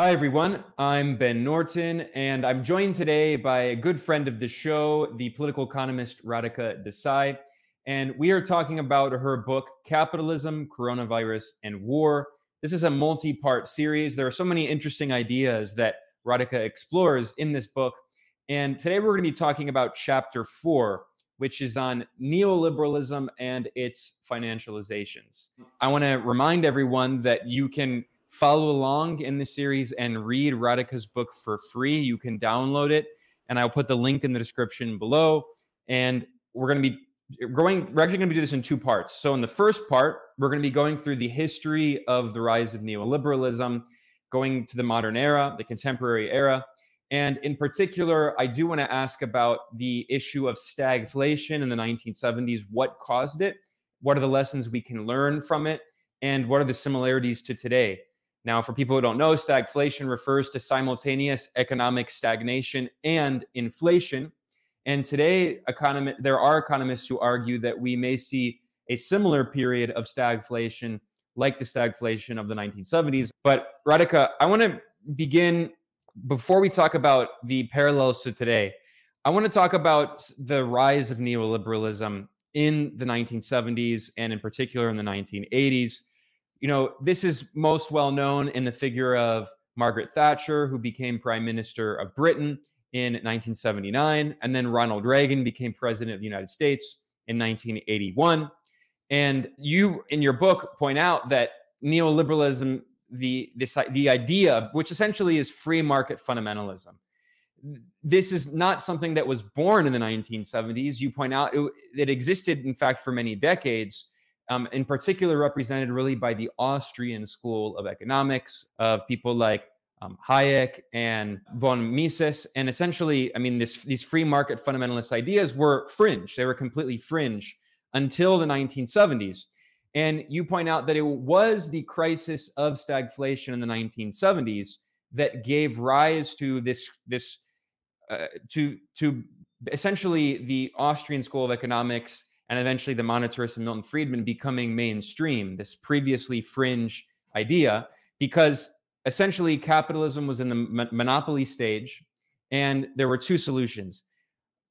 Hi, everyone. I'm Ben Norton, and I'm joined today by a good friend of the show, the political economist Radhika Desai. And we are talking about her book, Capitalism, Coronavirus, and War. This is a multi part series. There are so many interesting ideas that Radhika explores in this book. And today we're going to be talking about chapter four, which is on neoliberalism and its financializations. I want to remind everyone that you can follow along in the series and read Radhika's book for free. You can download it, and I'll put the link in the description below. And we're going to be going, we're actually going to do this in two parts. So, in the first part, we're going to be going through the history of the rise of neoliberalism, going to the modern era, the contemporary era. And in particular, I do want to ask about the issue of stagflation in the 1970s. What caused it? What are the lessons we can learn from it? And what are the similarities to today? Now, for people who don't know, stagflation refers to simultaneous economic stagnation and inflation. And today, there are economists who argue that we may see a similar period of stagflation like the stagflation of the 1970s. But Radhika, I want to begin before we talk about the parallels to today. I want to talk about the rise of neoliberalism in the 1970s and in particular in the 1980s you know, this is most well known in the figure of Margaret Thatcher, who became Prime Minister of Britain in 1979, and then Ronald Reagan became President of the United States in 1981. And you, in your book, point out that neoliberalism, the this the idea, which essentially is free market fundamentalism, this is not something that was born in the 1970s. You point out it, it existed, in fact, for many decades um, in particular represented really by the Austrian school of economics of people like um, Hayek and von Mises. And essentially, I mean, this, these free market fundamentalist ideas were fringe. They were completely fringe until the 1970s. And you point out that it was the crisis of stagflation in the 1970s that gave rise to this, this uh, to, to essentially the Austrian school of economics and eventually the monetarists and Milton Friedman becoming mainstream, this previously fringe idea, because essentially capitalism was in the mo- monopoly stage and there were two solutions.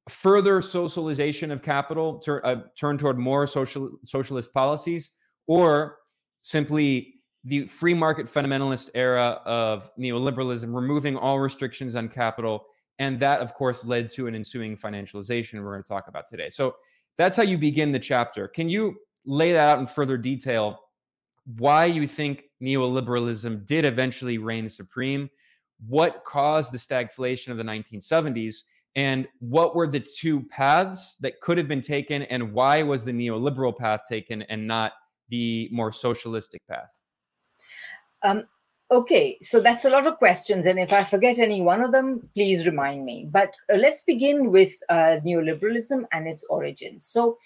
Further socialization of capital tur- uh, turn toward more social socialist policies or simply the free market fundamentalist era of neoliberalism removing all restrictions on capital. And that of course led to an ensuing financialization we're going to talk about today. So that's how you begin the chapter. Can you lay that out in further detail? Why you think neoliberalism did eventually reign supreme? What caused the stagflation of the 1970s? And what were the two paths that could have been taken? And why was the neoliberal path taken and not the more socialistic path? Um, Okay, so that's a lot of questions. And if I forget any one of them, please remind me. But uh, let's begin with uh, neoliberalism and its origins. So,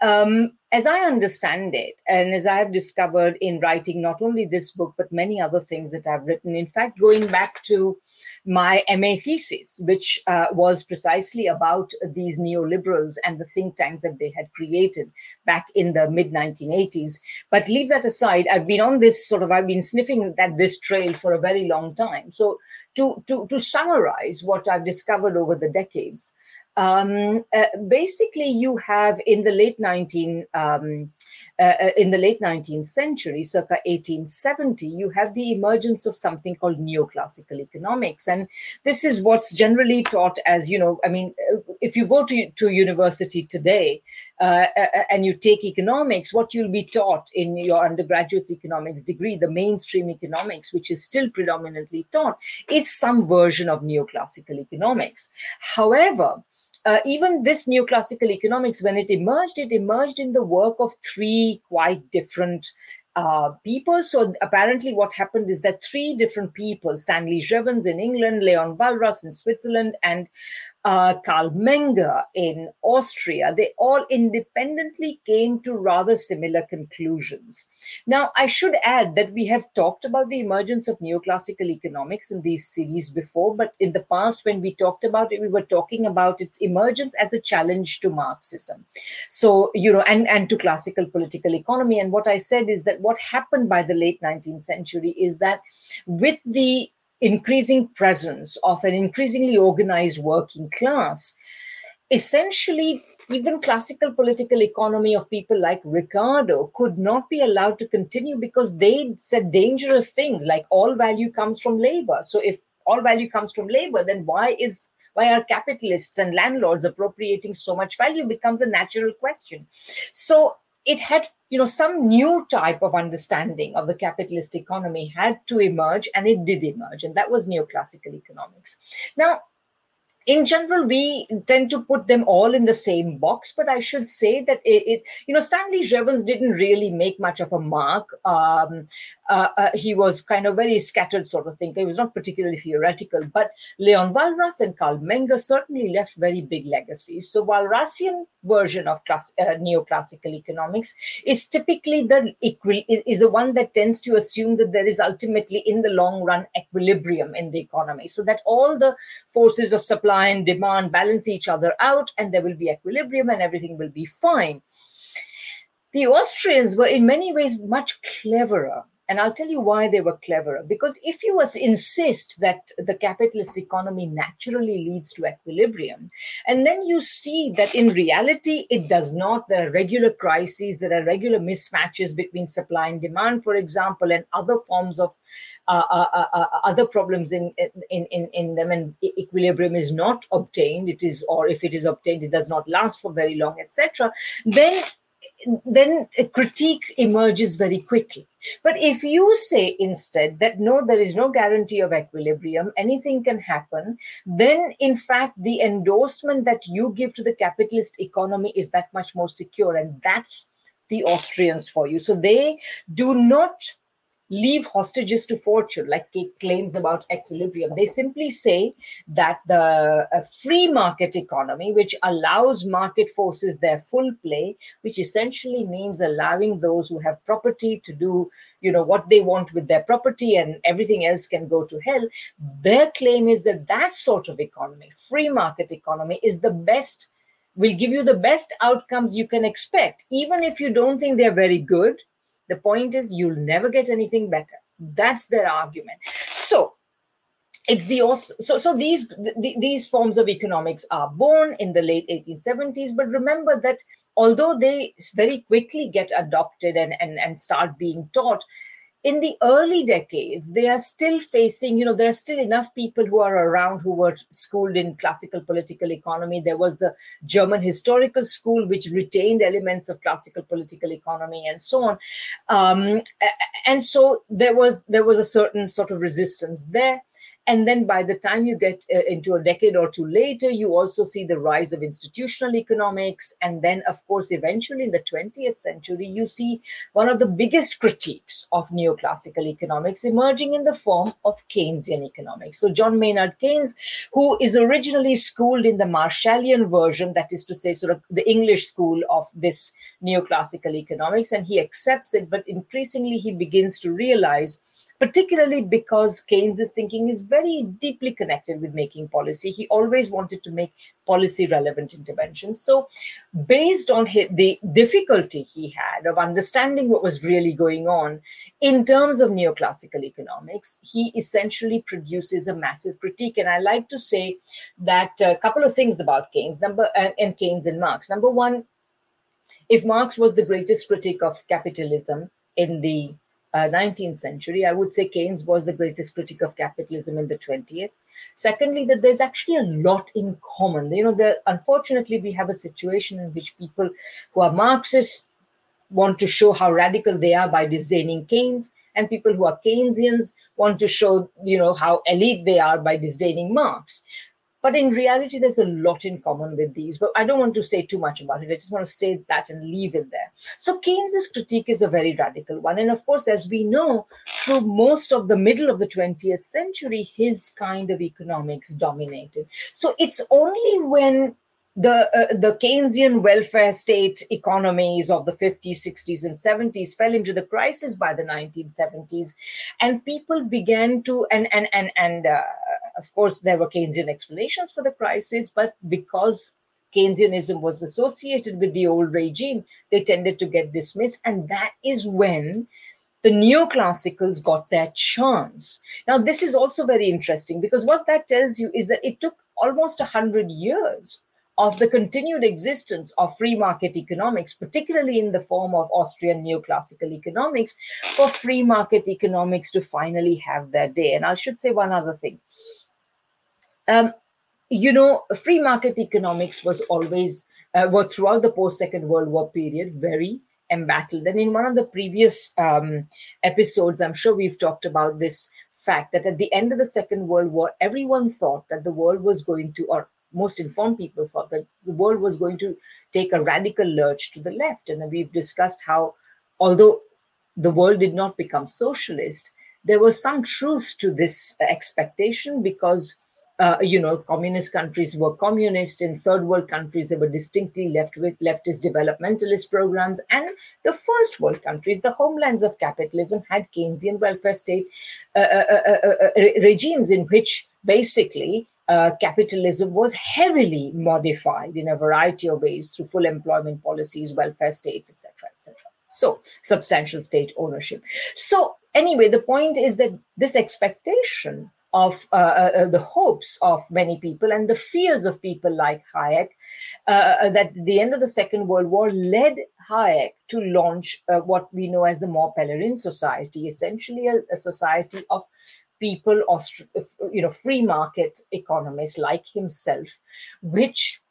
um, as I understand it, and as I have discovered in writing not only this book, but many other things that I've written, in fact, going back to my MA thesis, which uh, was precisely about these neoliberals and the think tanks that they had created back in the mid 1980s. But leave that aside, I've been on this sort of, I've been sniffing at this trail for a very long time. So, to, to, to summarize what I've discovered over the decades, um, uh, basically, you have in the late 19 um, uh, uh, in the late 19th century, circa 1870, you have the emergence of something called neoclassical economics, and this is what's generally taught as you know. I mean, uh, if you go to to university today uh, uh, and you take economics, what you'll be taught in your undergraduate's economics degree, the mainstream economics, which is still predominantly taught, is some version of neoclassical economics. However, uh, even this neoclassical economics, when it emerged, it emerged in the work of three quite different uh, people. So apparently, what happened is that three different people, Stanley Jevons in England, Leon Walras in Switzerland, and uh, Carl Menger in Austria, they all independently came to rather similar conclusions. Now, I should add that we have talked about the emergence of neoclassical economics in these series before, but in the past, when we talked about it, we were talking about its emergence as a challenge to Marxism. So, you know, and, and to classical political economy. And what I said is that what happened by the late 19th century is that with the increasing presence of an increasingly organized working class, essentially even classical political economy of people like Ricardo could not be allowed to continue because they said dangerous things like all value comes from labor. So if all value comes from labor, then why is why are capitalists and landlords appropriating so much value becomes a natural question. So it had you know some new type of understanding of the capitalist economy had to emerge and it did emerge and that was neoclassical economics now in general, we tend to put them all in the same box, but I should say that it, it you know, Stanley Jevons didn't really make much of a mark. Um, uh, uh, he was kind of very scattered sort of thinker. He was not particularly theoretical, but Leon Walras and Carl Menger certainly left very big legacies. So Walrasian version of class, uh, neoclassical economics is typically the equal is the one that tends to assume that there is ultimately in the long run equilibrium in the economy, so that all the forces of supply and demand balance each other out and there will be equilibrium and everything will be fine. The Austrians were in many ways much cleverer and I'll tell you why they were cleverer. Because if you insist that the capitalist economy naturally leads to equilibrium, and then you see that in reality it does not, there are regular crises, there are regular mismatches between supply and demand, for example, and other forms of uh, uh, uh, uh other problems in, in, in, in them, and equilibrium is not obtained, it is, or if it is obtained, it does not last for very long, etc., then then a critique emerges very quickly. But if you say instead that no, there is no guarantee of equilibrium, anything can happen, then in fact, the endorsement that you give to the capitalist economy is that much more secure. And that's the Austrians for you. So they do not leave hostages to fortune, like claims about equilibrium. They simply say that the uh, free market economy, which allows market forces their full play, which essentially means allowing those who have property to do, you know, what they want with their property and everything else can go to hell. Their claim is that that sort of economy, free market economy, is the best will give you the best outcomes you can expect even if you don't think they're very good the point is, you'll never get anything better. That's their argument. So, it's the so so these the, these forms of economics are born in the late 1870s but remember that although they very quickly get adopted and and, and start being taught in the early decades, they are still facing, you know, there are still enough people who are around who were schooled in classical political economy. There was the German historical school, which retained elements of classical political economy and so on. Um, and so there was there was a certain sort of resistance there. And then by the time you get uh, into a decade or two later, you also see the rise of institutional economics. And then, of course, eventually in the 20th century, you see one of the biggest critiques of neoclassical economics emerging in the form of Keynesian economics. So, John Maynard Keynes, who is originally schooled in the Marshallian version, that is to say, sort of the English school of this neoclassical economics, and he accepts it, but increasingly he begins to realize particularly because Keynes's thinking is very deeply connected with making policy. He always wanted to make policy relevant interventions. So, based on his, the difficulty he had of understanding what was really going on in terms of neoclassical economics, he essentially produces a massive critique. And I like to say that a couple of things about Keynes, number uh, and Keynes and Marx. Number one, if Marx was the greatest critic of capitalism in the uh, 19th century. I would say Keynes was the greatest critic of capitalism in the 20th. Secondly, that there's actually a lot in common. You know, there, unfortunately, we have a situation in which people who are Marxists want to show how radical they are by disdaining Keynes, and people who are Keynesians want to show, you know, how elite they are by disdaining Marx. But in reality, there's a lot in common with these. But I don't want to say too much about it. I just want to say that and leave it there. So Keynes's critique is a very radical one. And of course, as we know, through most of the middle of the 20th century, his kind of economics dominated. So it's only when the uh, the Keynesian welfare state economies of the 50s, 60s, and 70s fell into the crisis by the 1970s, and people began to and and and and uh, of course there were Keynesian explanations for the crisis, but because Keynesianism was associated with the old regime, they tended to get dismissed, and that is when the neoclassicals got their chance. Now, this is also very interesting because what that tells you is that it took almost 100 years of the continued existence of free market economics, particularly in the form of Austrian neoclassical economics, for free market economics to finally have their day. And I should say one other thing. Um, you know, free market economics was always, uh, was throughout the post Second World War period, very embattled. And in one of the previous um, episodes, I'm sure we've talked about this fact that at the end of the Second World War, everyone thought that the world was going to, or most informed people thought that the world was going to take a radical lurch to the left. And we've discussed how, although the world did not become socialist, there was some truth to this expectation because uh, you know, communist countries were communist. In third world countries, they were distinctly left with leftist developmentalist programs. And the first world countries, the homelands of capitalism, had Keynesian welfare state uh, uh, uh, uh regimes in which basically uh, capitalism was heavily modified in a variety of ways through full employment policies, welfare states, etc., etc. So, substantial state ownership. So, anyway, the point is that this expectation of uh, uh, uh, the hopes of many people and the fears of people like Hayek uh, uh that the end of the Second World War led Hayek to launch uh, what we know as the Mont Pelerin Society, essentially a, a society of people, you know, free market economists like himself, which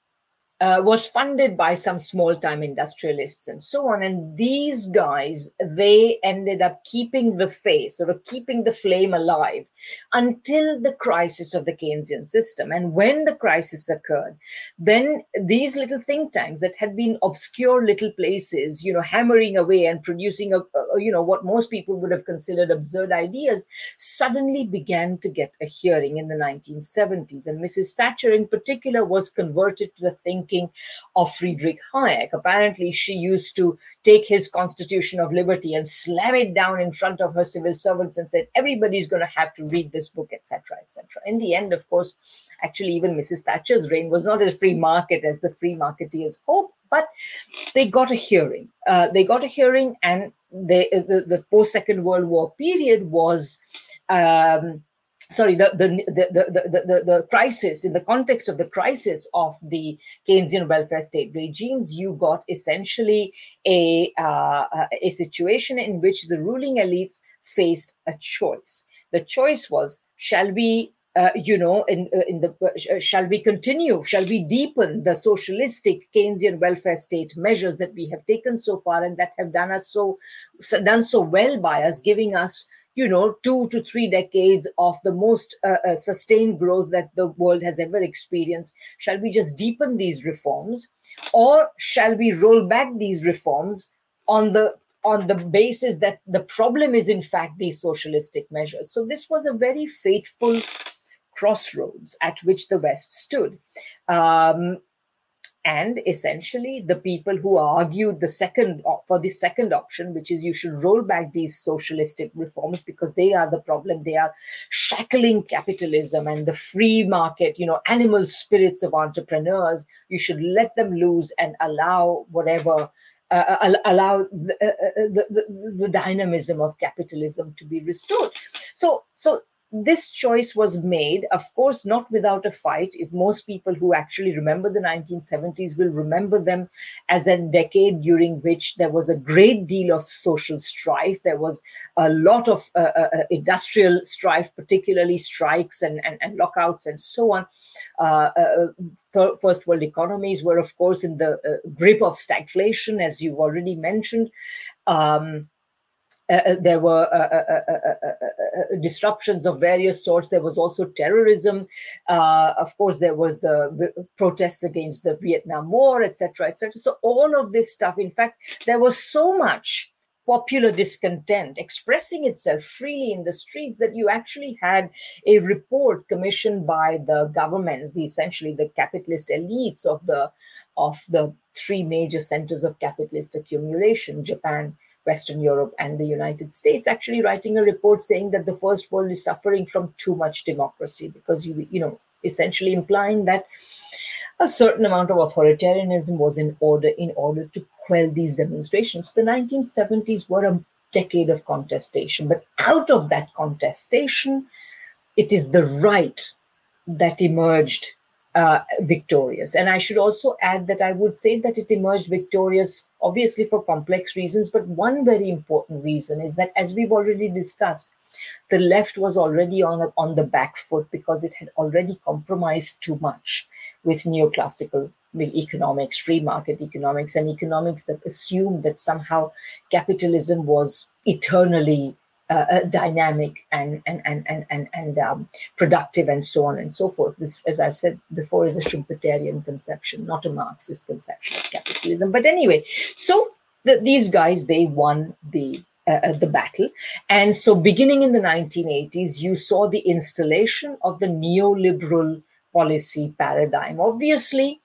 uh, was funded by some small time industrialists and so on. And these guys, they ended up keeping the faith, sort of keeping the flame alive until the crisis of the Keynesian system. And when the crisis occurred, then these little think tanks that had been obscure little places, you know, hammering away and producing, a, a you know, what most people would have considered absurd ideas, suddenly began to get a hearing in the 1970s. And Mrs. Thatcher, in particular, was converted to the thinking thinking of Friedrich Hayek. Apparently, she used to take his Constitution of Liberty and slam it down in front of her civil servants and said, everybody's going to have to read this book, etc., etc. In the end, of course, actually, even Mrs. Thatcher's reign was not as free market as the free marketeers hoped, but they got a hearing. Uh, they got a hearing, and they, the, the post Second World War period was. Um, sorry, the the, the, the, the, the crisis, in the context of the crisis of the Keynesian welfare state regimes, you got essentially a, uh, a situation in which the ruling elites faced a choice. The choice was, shall we uh, you know, in, uh, in the uh, shall we continue? Shall we deepen the socialistic Keynesian welfare state measures that we have taken so far and that have done us so, so done so well by us, giving us you know, two to three decades of the most uh, uh, sustained growth that the world has ever experienced. Shall we just deepen these reforms, or shall we roll back these reforms on the on the basis that the problem is in fact these socialistic measures? So this was a very fateful crossroads at which the West stood. Um, and essentially the people who argued the second for the second option which is you should roll back these socialistic reforms because they are the problem. They are shackling capitalism and the free market you know animal spirits of entrepreneurs. You should let them loose and allow whatever uh, uh allow the, uh, uh, the, the, the dynamism of capitalism to be restored. So so this choice was made, of course, not without a fight. If most people who actually remember the 1970s will remember them as a decade during which there was a great deal of social strife, there was a lot of uh, uh, uh industrial strife, particularly strikes and, and, and lockouts and so on. Uh, uh, uh first world economies were, of course, in the grip of stagflation, as you've already mentioned. Um, uh, uh, there were uh, uh, uh, uh, disruptions of various sorts. There was also terrorism. of course, there was the protests against the Vietnam War, etc., etc. So all of this stuff. In fact, there was so much popular discontent expressing itself freely in the streets that you actually had a report commissioned by the governments the essentially the capitalist elites of the of the three major centers of capitalist accumulation japan Western Europe and the United States, actually writing a report saying that the first world is suffering from too much democracy because you, you know, essentially implying that a certain amount of authoritarianism was in order in order to quell these demonstrations. The 1970s were a decade of contestation. But out of that contestation, it is the right that emerged uh, victorious. And I should also add that I would say that it emerged victorious, obviously for complex reasons, but one very important reason is that, as we've already discussed, the left was already on, a, on the back foot because it had already compromised too much with neoclassical economics, free market economics, and economics that assumed that somehow capitalism was eternally uh, uh, dynamic and and and and and, and um, productive and so on and so forth. This, as I've said before, is a Schumpeterian conception, not a Marxist conception of capitalism. But anyway, so the, these guys they won the uh, uh the battle. And so, beginning in the 1980s, you saw the installation of the neoliberal policy paradigm. Obviously,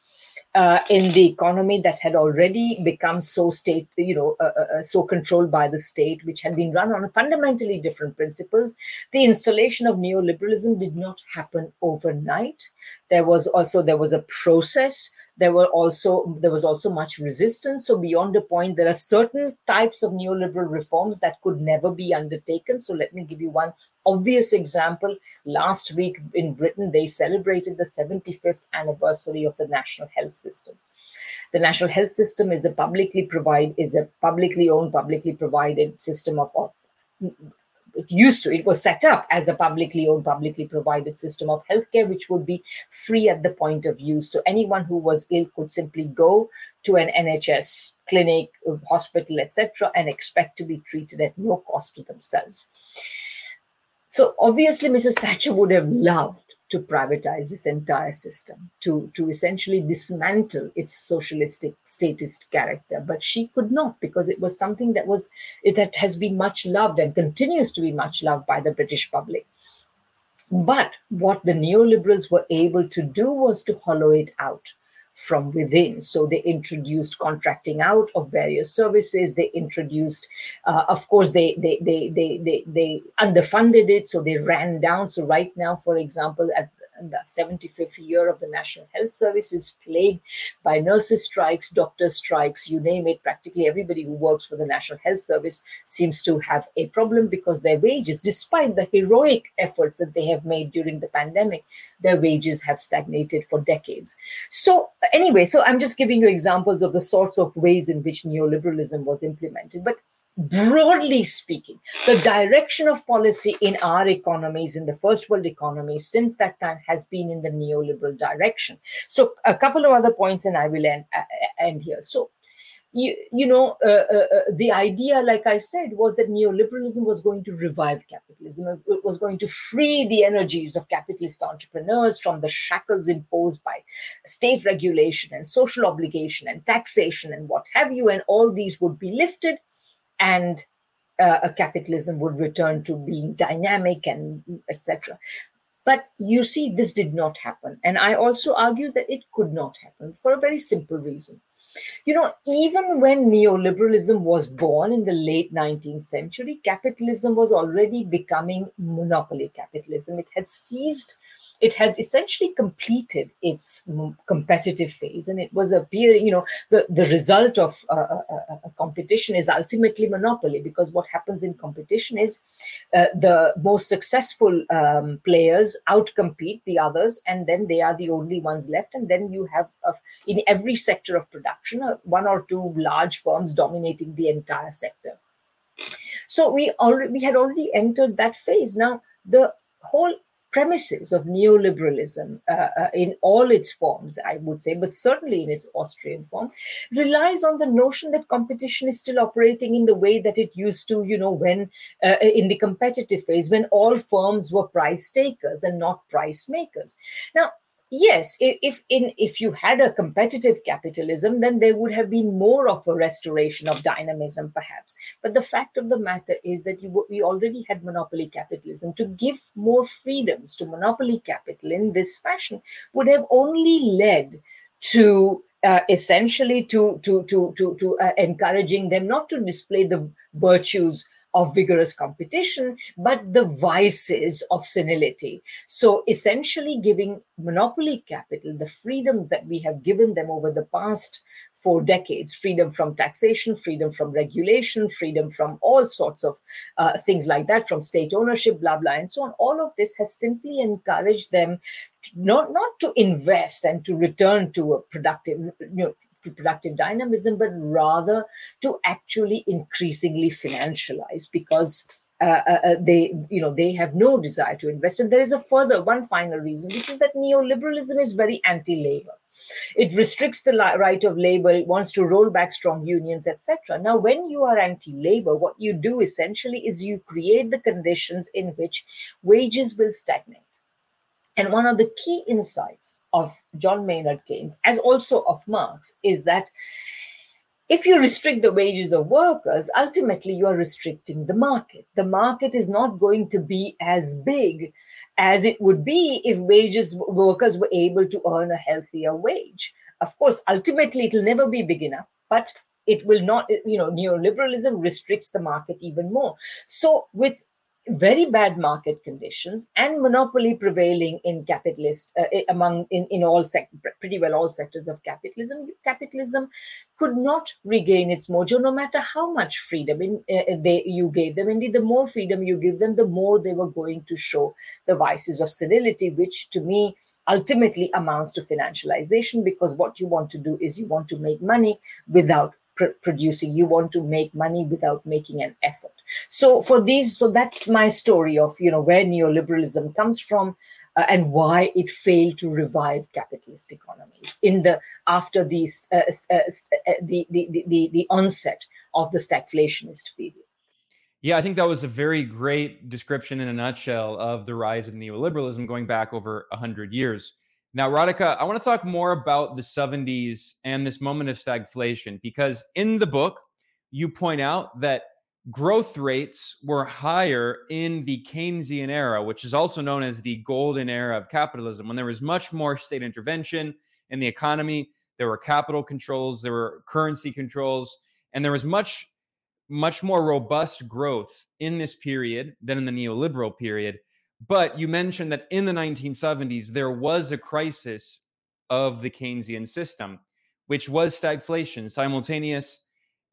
uh, in the economy that had already become so state, you know, uh, uh, uh, so controlled by the state, which had been run on fundamentally different principles. The installation of neoliberalism did not happen overnight. There was also there was a process there were also there was also much resistance. So beyond a point there are certain types of neoliberal reforms that could never be undertaken. So let me give you one obvious example. Last week in britain they celebrated the 75th anniversary of the national health system. The national health system is a publicly provide is a publicly owned publicly provided system of it used to, it was set up as a publicly owned, publicly provided system of healthcare, which would be free at the point of use. So anyone who was ill could simply go to an NHS clinic, hospital, etc., and expect to be treated at no cost to themselves. So obviously, Mrs. Thatcher would have loved to privatize this entire system, to, to essentially dismantle its socialistic statist character. But she could not because it was something that was that has been much loved and continues to be much loved by the British public. But what the neoliberals were able to do was to hollow it out from within. So they introduced contracting out of various services. They introduced, uh, of course, they they they they they they underfunded it, so they ran down. So right now, for example, at the 75th year of the National Health Service is plagued by nurses' strikes, doctors' strikes, you name it. Practically everybody who works for the National Health Service seems to have a problem because their wages, despite the heroic efforts that they have made during the pandemic, their wages have stagnated for decades. So, anyway, so I'm just giving you examples of the sorts of ways in which neoliberalism was implemented. But broadly speaking, the direction of policy in our economies, in the first world economies, since that time has been in the neoliberal direction. So, a couple of other points, and I will end, uh, end here. So, you, you know, uh, uh, uh, the idea, like I said, was that neoliberalism was going to revive capitalism. It was going to free the energies of capitalist entrepreneurs from the shackles imposed by state regulation and social obligation and taxation and what have you. And all these would be lifted and uh, a capitalism would return to being dynamic and etc. But you see, this did not happen. And I also argue that it could not happen for a very simple reason. You know, even when neoliberalism was born in the late 19th century, capitalism was already becoming monopoly capitalism. It had seized it had essentially completed its competitive phase and it was a period you know the, the result of a, a, a competition is ultimately monopoly because what happens in competition is uh, the most successful um, players outcompete the others and then they are the only ones left and then you have uh, in every sector of production uh, one or two large firms dominating the entire sector. So we already we had already entered that phase. Now the whole premises of neoliberalism uh, uh, in all its forms, I would say, but certainly in its Austrian form, relies on the notion that competition is still operating in the way that it used to, you know, when uh, in the competitive phase, when all firms were price takers and not price makers. Now, yes if in if you had a competitive capitalism then there would have been more of a restoration of dynamism perhaps. But the fact of the matter is that you, we already had monopoly capitalism. To give more freedoms to monopoly capital in this fashion would have only led to uh, essentially to to to to, to uh, encouraging them not to display the virtues of vigorous competition, but the vices of senility. So essentially giving monopoly capital the freedoms that we have given them over the past four decades freedom from taxation, freedom from regulation, freedom from all sorts of uh, things like that, from state ownership, blah, blah, and so on. All of this has simply encouraged them not, not to invest and to return to a productive, you know, productive dynamism, but rather to actually increasingly financialize because uh, uh, uh, they you know they have no desire to invest. And there is a further one final reason which is that neoliberalism is very anti-labor. It restricts the right of labor it wants to roll back strong unions etc now when you are anti-labor what you do essentially is you create the conditions in which wages will stagnate. And one of the key insights of John Maynard Keynes, as also of Marx, is that if you restrict the wages of workers, ultimately you are restricting the market. The market is not going to be as big as it would be if wages workers were able to earn a healthier wage. Of course, ultimately it will never be big enough, but it will not, you know, neoliberalism restricts the market even more. So with very bad market conditions and monopoly prevailing in capitalist uh, among in, in all sec- pretty well all sectors of capitalism capitalism could not regain its mojo no matter how much freedom in, uh, they you gave them. Indeed the more freedom you give them the more they were going to show the vices of senility which to me ultimately amounts to financialization because what you want to do is you want to make money without pr- producing. You want to make money without making an effort. So for these so that's my story of you know where neoliberalism comes from uh, and why it failed to revive capitalist economies in the after these uh, uh, uh, the, the, the the onset of the stagflationist period. Yeah, I think that was a very great description in a nutshell of the rise of neoliberalism going back over 100 years. Now, Radhika, I want to talk more about the 70s and this moment of stagflation because in the book, you point out that growth rates were higher in the Keynesian era, which is also known as the golden era of capitalism, when there was much more state intervention in the economy. There were capital controls, there were currency controls, and there was much, much more robust growth in this period than in the neoliberal period. But you mentioned that in the 1970s, there was a crisis of the Keynesian system, which was stagflation, simultaneous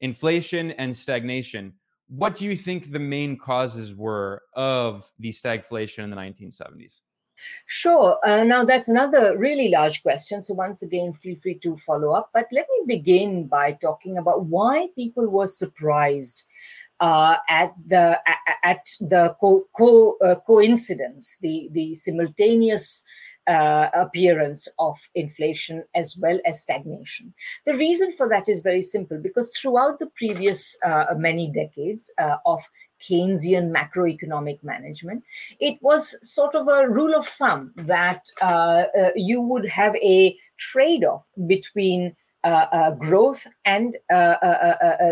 inflation and stagnation. What do you think the main causes were of the stagflation in the 1970s? Sure. Uh, now, that's another really large question. So, once again, feel free to follow up. But let me begin by talking about why people were surprised uh, at the at the co, co uh, coincidence, the the simultaneous uh, appearance of inflation as well as stagnation. The reason for that is very simple because throughout the previous uh, many decades uh, of Keynesian macroeconomic management, it was sort of a rule of thumb that uh, you would have a trade off between uh, growth and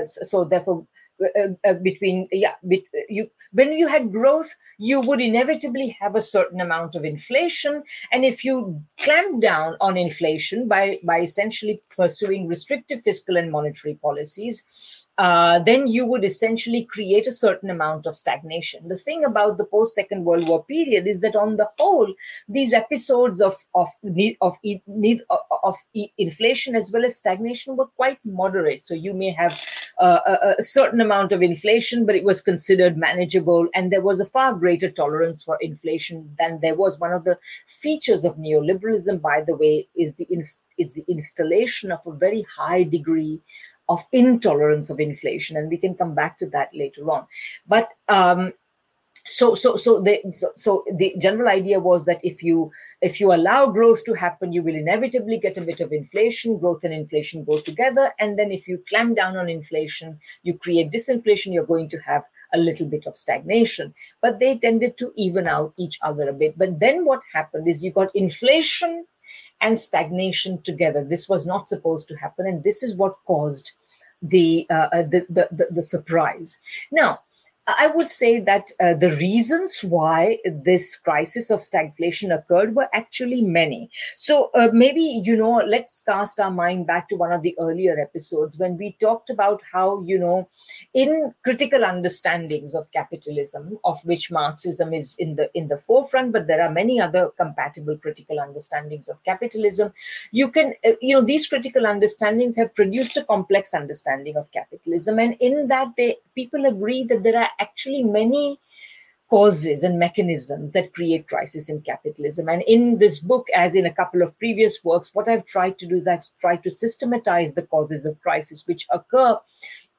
so therefore uh, uh, between yeah bet, you when you had growth you would inevitably have a certain amount of inflation. And if you clamp down on inflation by by essentially pursuing restrictive fiscal and monetary policies uh, then you would essentially create a certain amount of stagnation. The thing about the post Second World War period is that, on the whole, these episodes of of need of need of inflation as well as stagnation were quite moderate. So you may have uh, a, a, certain amount of inflation, but it was considered manageable, and there was a far greater tolerance for inflation than there was. One of the features of neoliberalism, by the way, is the it's the installation of a very high degree of intolerance of inflation, and we can come back to that later on. But um, so so so the so, so, the general idea was that if you if you allow growth to happen you will inevitably get a bit of inflation growth and inflation go together and then if you clamp down on inflation you create disinflation you're going to have a little bit of stagnation but they tended to even out each other a bit but then what happened is you got inflation and stagnation together. This was not supposed to happen, and this is what caused the uh, uh, the, the, the, the surprise. Now, I would say that uh, the reasons why this crisis of stagflation occurred were actually many. So uh, maybe, you know, let's cast our mind back to one of the earlier episodes when we talked about how, you know, in critical understandings of capitalism, of which Marxism is in the in the forefront, but there are many other compatible critical understandings of capitalism. You can, uh, you know, these critical understandings have produced a complex understanding of capitalism, and in that, they people agree that there are actually many causes and mechanisms that create crisis in capitalism. And in this book, as in a couple of previous works, what I've tried to do is I've tried to systematize the causes of crisis which occur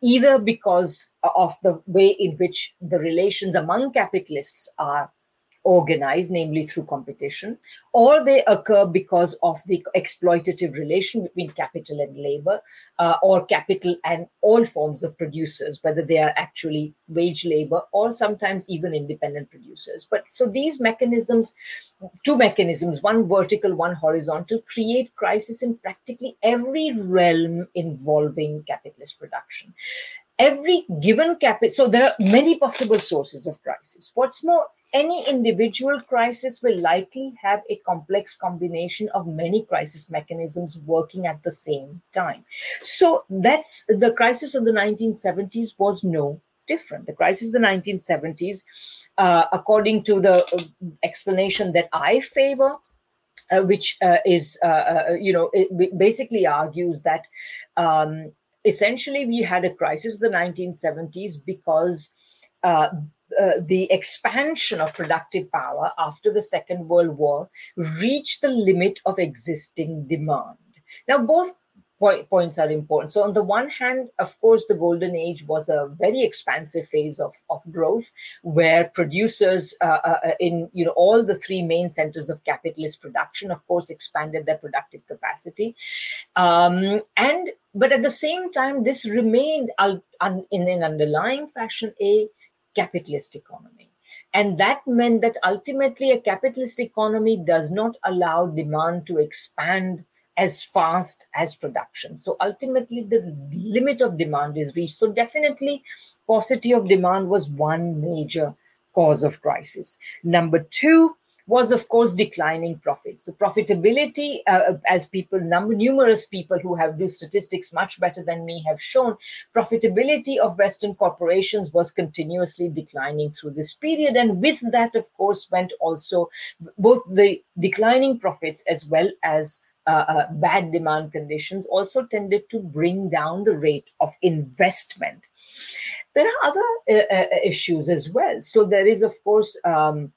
either because of the way in which the relations among capitalists are organized, namely through competition, or they occur because of the exploitative relation between capital and labor, uh, or capital and all forms of producers, whether they are actually wage labor or sometimes even independent producers. But so these mechanisms, two mechanisms, one vertical, one horizontal, create crisis in practically every realm involving capitalist production every given capital so there are many possible sources of crisis what's more any individual crisis will likely have a complex combination of many crisis mechanisms working at the same time. So that's the crisis of the 1970s was no different. The crisis of the 1970s, uh, according to the uh, explanation that I favor, uh, which uh, is, uh, uh, you know, basically argues that um, essentially we had a crisis of the 1970s because uh, the expansion of productive power after the Second World War reached the limit of existing demand. Now, both point, points are important. So, on the one hand, of course, the golden age was a very expansive phase of, of growth, where producers uh, uh, uh in you know all the three main centers of capitalist production, of course, expanded their productive capacity, um, and but at the same time, this remained in an underlying fashion a capitalist economy. And that meant that ultimately a capitalist economy does not allow demand to expand as fast as production. So ultimately, the limit of demand is reached. So, definitely, paucity of demand was one major cause of crisis. Number two, was of course declining profits. So profitability, uh, as people, number numerous people who have do statistics much better than me have shown, profitability of Western corporations was continuously declining through this period, and with that, of course, went also both the declining profits as well as uh, uh, bad demand conditions also tended to bring down the rate of investment. There are other uh, uh issues as well. So there is, of course. Um,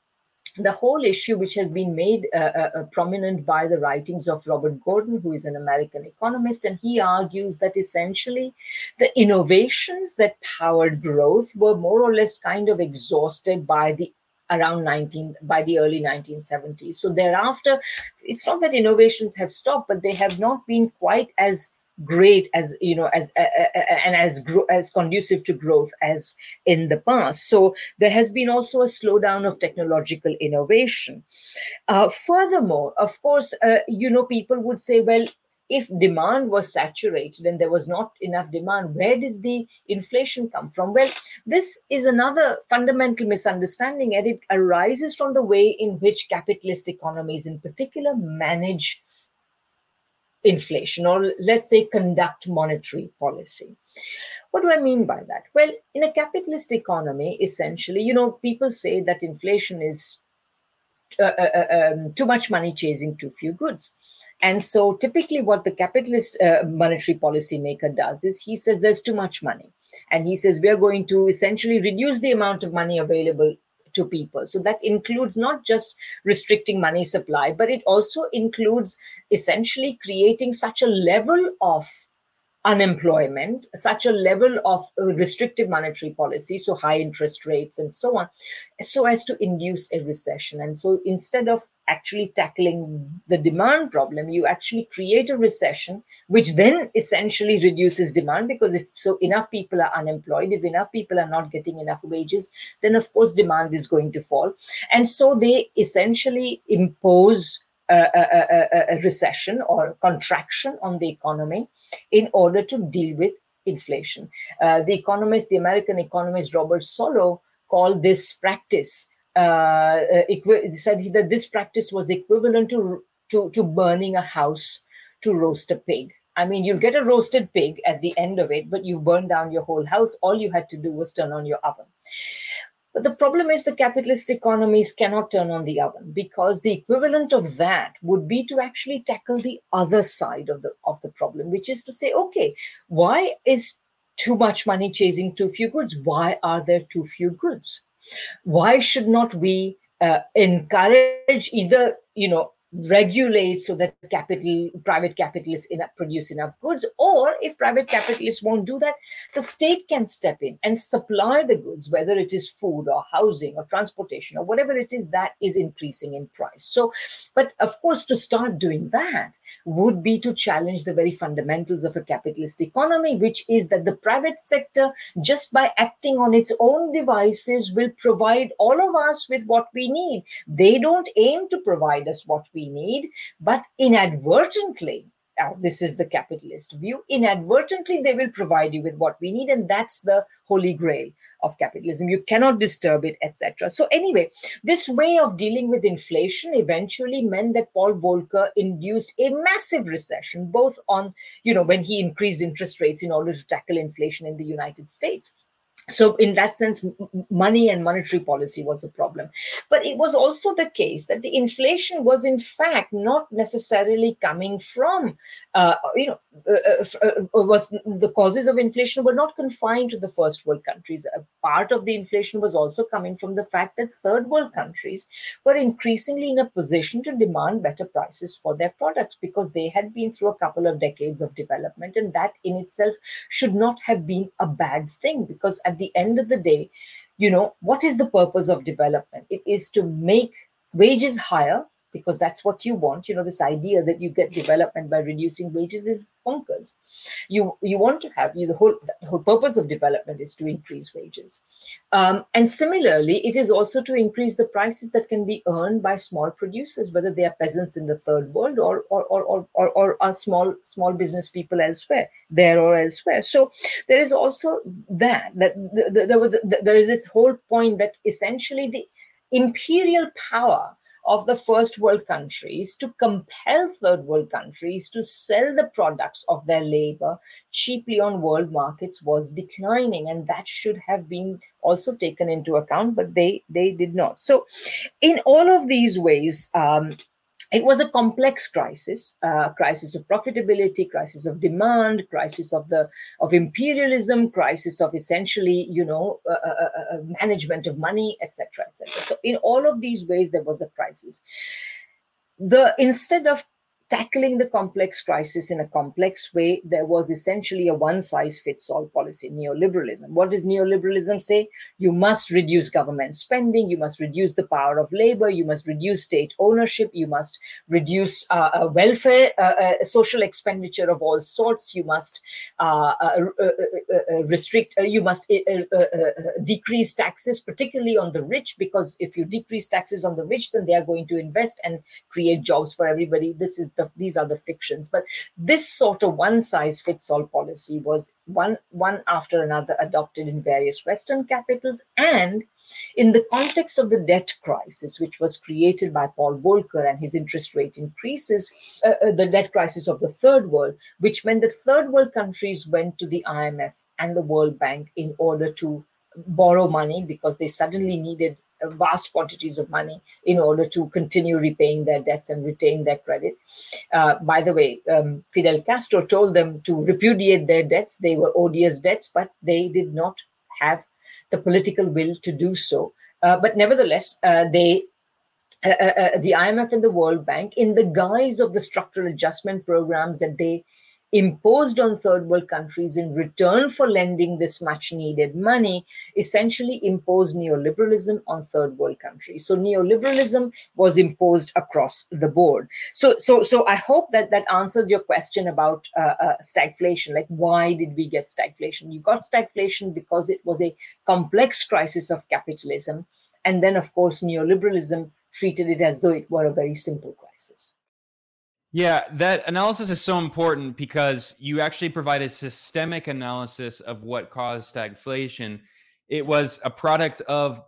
the whole issue, which has been made uh, uh, uh, prominent by the writings of Robert Gordon, who is an American economist, and he argues that essentially the innovations that powered growth were more or less kind of exhausted by the around 19 by the early 1970s so thereafter it's not that innovations have stopped but they have not been quite as great as you know as uh, and as gro- as conducive to growth as in the past. So there has been also a slowdown of technological innovation. Uh, furthermore of course uh, you know people would say well if demand was saturated and there was not enough demand. Where did the inflation come from? Well this is another fundamental misunderstanding and it arises from the way in which capitalist economies in particular manage inflation or let's say conduct monetary policy. What do I mean by that? Well, in a capitalist economy, essentially, you know, people say that inflation is uh, uh, uh, um, too much money chasing too few goods. And so, typically, what the capitalist uh, monetary policy maker does is he says there's too much money. And he says we're going to essentially reduce the amount of money available to people. So that includes not just restricting money supply, but it also includes essentially creating such a level of unemployment, such a level of uh, restrictive monetary policy, so high interest rates and so on, so as to induce a recession. And so instead of actually tackling the demand problem, you actually create a recession, which then essentially reduces demand because if so enough people are unemployed, if enough people are not getting enough wages, then of course demand is going to fall. And so they essentially impose a, a, a, recession or contraction on the economy in order to deal with inflation. Uh, the economist, the American economist Robert Solow, called this practice. Uh, equi- said that this practice was equivalent to, to to burning a house to roast a pig. I mean, you'll get a roasted pig at the end of it, but you've burned down your whole house. All you had to do was turn on your oven. But the problem is the capitalist economies cannot turn on the oven because the equivalent of that would be to actually tackle the other side of the of the problem, which is to say, okay, why is too much money chasing too few goods? Why are there too few goods? Why should not we uh, encourage either, you know, regulate so that capital private capitalists produce enough goods or if private capitalists won't do that the state can step in and supply the goods whether it is food or housing or transportation or whatever it is that is increasing in price. So but of course to start doing that would be to challenge the very fundamentals of a capitalist economy which is that the private sector just by acting on its own devices will provide all of us with what we need. They don't aim to provide us what we need, but inadvertently, uh, this is the capitalist view, inadvertently they will provide you with what we need, and that's the holy grail of capitalism. You cannot disturb it, etc. So, anyway, this way of dealing with inflation eventually meant that Paul Volcker induced a massive recession, both on, you know, when he increased interest rates in order to tackle inflation in the United States so in that sense money and monetary policy was a problem. But it was also the case that the inflation was in fact not necessarily coming from uh, you know uh, uh, uh, was the causes of inflation were not confined to the first world countries. A part of the inflation was also coming from the fact that third world countries were increasingly in a position to demand better prices for their products because they had been through a couple of decades of development and that in itself should not have been a bad thing because at the end of the day, you know, what is the purpose of development? It is to make wages higher because that's what you want. You know, this idea that you get development by reducing wages is bonkers. You you want to have you the whole the whole purpose of development is to increase wages, um, and similarly, it is also to increase the prices that can be earned by small producers, whether they are peasants in the third world or or or or, or, or are small small business people elsewhere, there or elsewhere. So there is also that that the, the, there was the, there is this whole point that essentially the imperial power of the first world countries to compel third world countries to sell the products of their labor cheaply on world markets was declining. And that should have been also taken into account but they they did not. So in all of these ways um, it was a complex crisis uh, crisis of profitability crisis of demand crisis of the of imperialism crisis of essentially you know uh, uh, uh, uh management of money etc etc so in all of these ways there was a crisis. The instead of tackling the complex crisis in a complex way, there was essentially a one size fits all policy, neoliberalism. What does neoliberalism say? You must reduce government spending, you must reduce the power of labor, you must reduce state ownership, you must reduce uh, uh, welfare, uh, uh social expenditure of all sorts, you must uh, uh, restrict, you must decrease taxes, particularly on the rich, because if you decrease taxes on the rich, then they are going to invest and create jobs for everybody. This is the these are the fictions. But this sort of one size fits all policy was one one after another adopted in various western capitals and in the context of the debt crisis which was created by paul volcker and his interest rate increases uh, uh, the debt crisis of the third world which meant the third world countries went to the imf and the world bank in order to borrow money because they suddenly needed vast quantities of money in order to continue repaying their debts and retain their credit. Uh, by the way, um, Fidel Castro told them to repudiate their debts. They were odious debts, but they did not have the political will to do so. Uh, but nevertheless, uh, they uh, uh, uh, the IMF and the World Bank, in the guise of the structural adjustment programs that they imposed on third world countries in return for lending this much needed money essentially imposed neoliberalism on third world countries. So neoliberalism was imposed across the board. So so so i hope that that answers your question about uh, uh, stagflation. Like why did we get stagflation? You got stagflation because it was a complex crisis of capitalism. And then of course neoliberalism treated it as though it were a very simple crisis Yeah, that analysis is so important because you actually provide a systemic analysis of what caused stagflation. It was a product of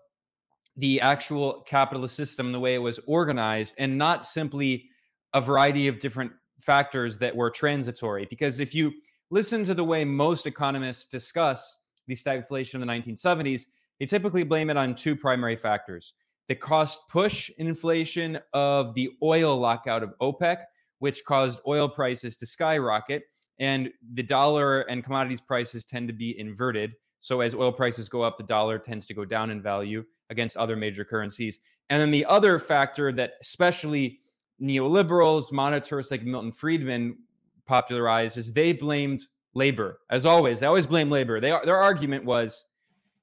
the actual capitalist system, the way it was organized, and not simply a variety of different factors that were transitory. Because if you listen to the way most economists discuss the stagflation of the 1970s, they typically blame it on two primary factors the cost push inflation of the oil lockout of OPEC, which caused oil prices to skyrocket. And the dollar and commodities prices tend to be inverted. So as oil prices go up, the dollar tends to go down in value against other major currencies. And then the other factor that especially neoliberals, monetarists like Milton Friedman popularized is they blamed labor. As always, they always blame labor. They, their argument was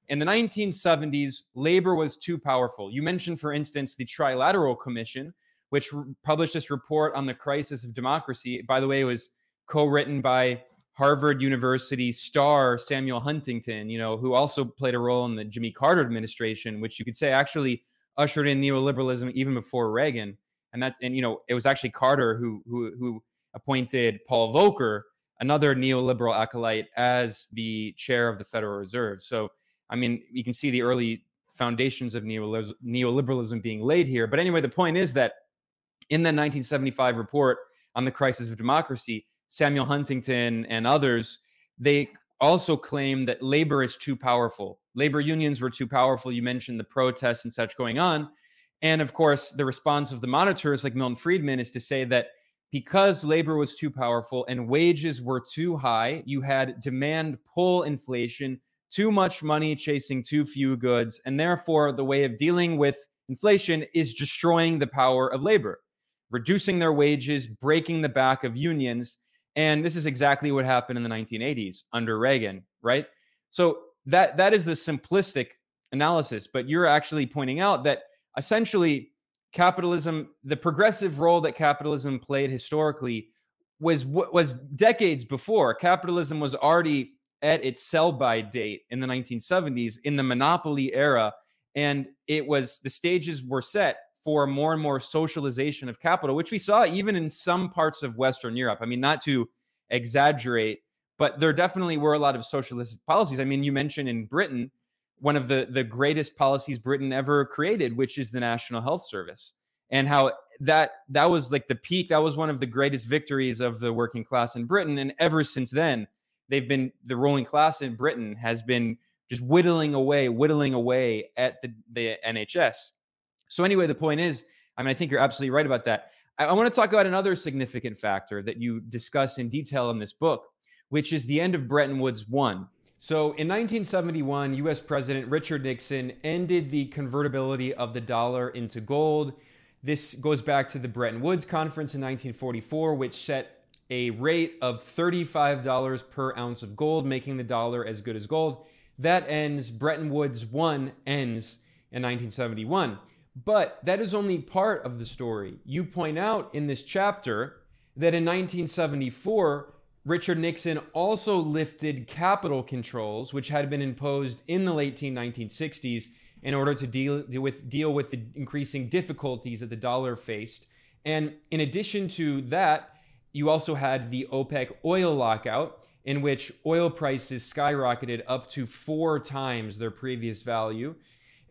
in the 1970s, labor was too powerful. You mentioned, for instance, the Trilateral Commission, which re- published this report on the crisis of democracy. By the way, it was co-written by Harvard University star Samuel Huntington, you know, who also played a role in the Jimmy Carter administration, which you could say actually ushered in neoliberalism even before Reagan. And that, and you know, it was actually Carter who who who appointed Paul Volcker, another neoliberal acolyte, as the chair of the Federal Reserve. So I mean, you can see the early foundations of neoliberalism being laid here. But anyway, the point is that in the 1975 report on the crisis of democracy, Samuel Huntington and others, they also claim that labor is too powerful. Labor unions were too powerful. You mentioned the protests and such going on. And of course, the response of the monetarists like Milton Friedman is to say that because labor was too powerful and wages were too high, you had demand pull inflation too much money chasing too few goods. And therefore, the way of dealing with inflation is destroying the power of labor, reducing their wages, breaking the back of unions. And this is exactly what happened in the 1980s under Reagan, right? So that that is the simplistic analysis, but you're actually pointing out that essentially capitalism, the progressive role that capitalism played historically was was decades before. Capitalism was already at its sell by date in the 1970s in the monopoly era. And it was the stages were set for more and more socialization of capital, which we saw even in some parts of Western Europe. I mean, not to exaggerate, but there definitely were a lot of socialist policies. I mean, you mentioned in Britain, one of the, the greatest policies Britain ever created, which is the National Health Service, and how that that was like the peak. That was one of the greatest victories of the working class in Britain. And ever since then, they've been the ruling class in Britain has been just whittling away, whittling away at the, the NHS. So anyway, the point is, I mean, I think you're absolutely right about that. I, I want to talk about another significant factor that you discuss in detail in this book, which is the end of Bretton Woods one. So in 1971, US President Richard Nixon ended the convertibility of the dollar into gold. This goes back to the Bretton Woods Conference in 1944, which set a rate of $35 per ounce of gold, making the dollar as good as gold. That ends, Bretton Woods 1 ends in 1971. But that is only part of the story. You point out in this chapter that in 1974, Richard Nixon also lifted capital controls, which had been imposed in the late 1960s in order to deal, deal, with, deal with the increasing difficulties that the dollar faced. And in addition to that, you also had the OPEC oil lockout, in which oil prices skyrocketed up to four times their previous value.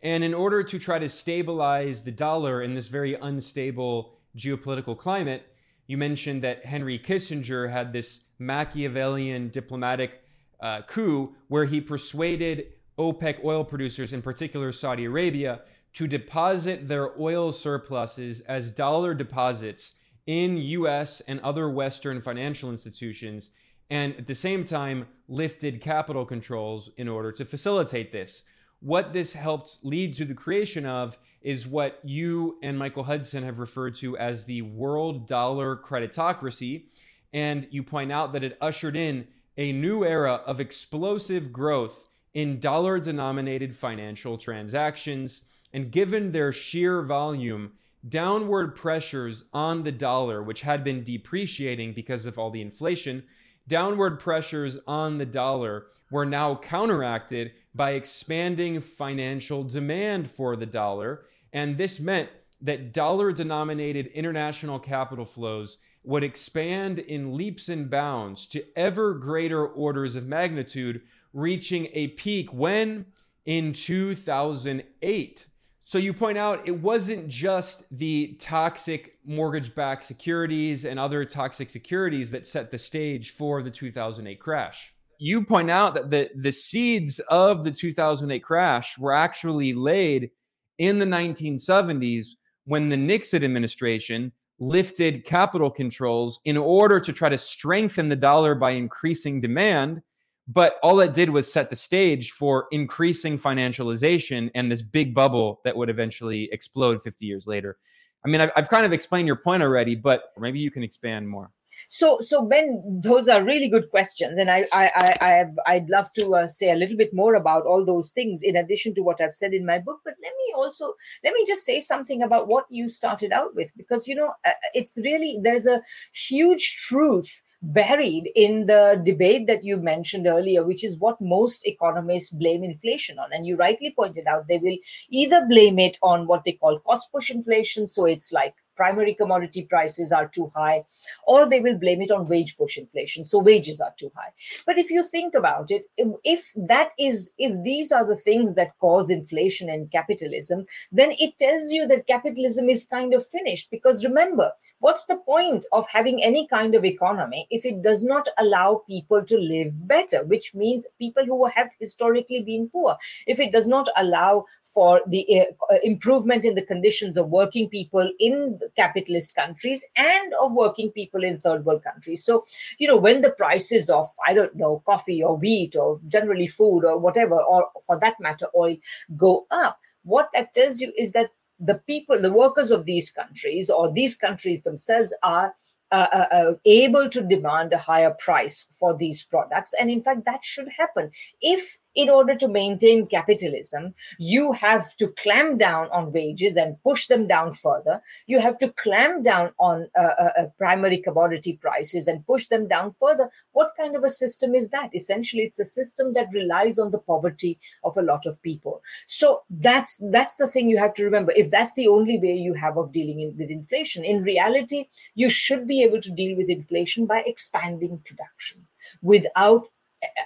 And in order to try to stabilize the dollar in this very unstable geopolitical climate, you mentioned that Henry Kissinger had this Machiavellian diplomatic uh, coup where he persuaded OPEC oil producers, in particular Saudi Arabia, to deposit their oil surpluses as dollar deposits in US and other Western financial institutions, and at the same time lifted capital controls in order to facilitate this. What this helped lead to the creation of is what you and Michael Hudson have referred to as the world dollar creditocracy. And you point out that it ushered in a new era of explosive growth in dollar denominated financial transactions. And given their sheer volume, downward pressures on the dollar, which had been depreciating because of all the inflation, downward pressures on the dollar were now counteracted by expanding financial demand for the dollar. And this meant that dollar denominated international capital flows would expand in leaps and bounds to ever greater orders of magnitude, reaching a peak when? In 2008. So you point out it wasn't just the toxic mortgage backed securities and other toxic securities that set the stage for the 2008 crash. You point out that the, the seeds of the 2008 crash were actually laid in the 1970s when the Nixon administration lifted capital controls in order to try to strengthen the dollar by increasing demand. But all it did was set the stage for increasing financialization and this big bubble that would eventually explode 50 years later. I mean, I've, I've kind of explained your point already, but maybe you can expand more. So, so Ben, those are really good questions, and I, I, I, I'd love to uh, say a little bit more about all those things in addition to what I've said in my book. But let me also let me just say something about what you started out with, because you know uh, it's really there's a huge truth buried in the debate that you mentioned earlier, which is what most economists blame inflation on. And you rightly pointed out they will either blame it on what they call cost push inflation. So it's like primary commodity prices are too high, or they will blame it on wage push inflation. So wages are too high. But if you think about it, if that is, if these are the things that cause inflation in capitalism, then it tells you that capitalism is kind of finished. Because remember, what's the point of having any kind of economy if it does not allow people to live better, which means people who have historically been poor? If it does not allow for the uh, improvement in the conditions of working people in capitalist countries and of working people in third world countries. So, you know, when the prices of, I don't know, coffee or wheat or generally food or whatever, or for that matter, oil go up, what that tells you is that the people, the workers of these countries or these countries themselves are uh, uh, uh, able to demand a higher price for these products. And in fact, that should happen. If in order to maintain capitalism, you have to clamp down on wages and push them down further. You have to clamp down on uh, uh, uh, primary commodity prices and push them down further. What kind of a system is that? Essentially, it's a system that relies on the poverty of a lot of people. So that's that's the thing you have to remember. If that's the only way you have of dealing in, with inflation, in reality, you should be able to deal with inflation by expanding production without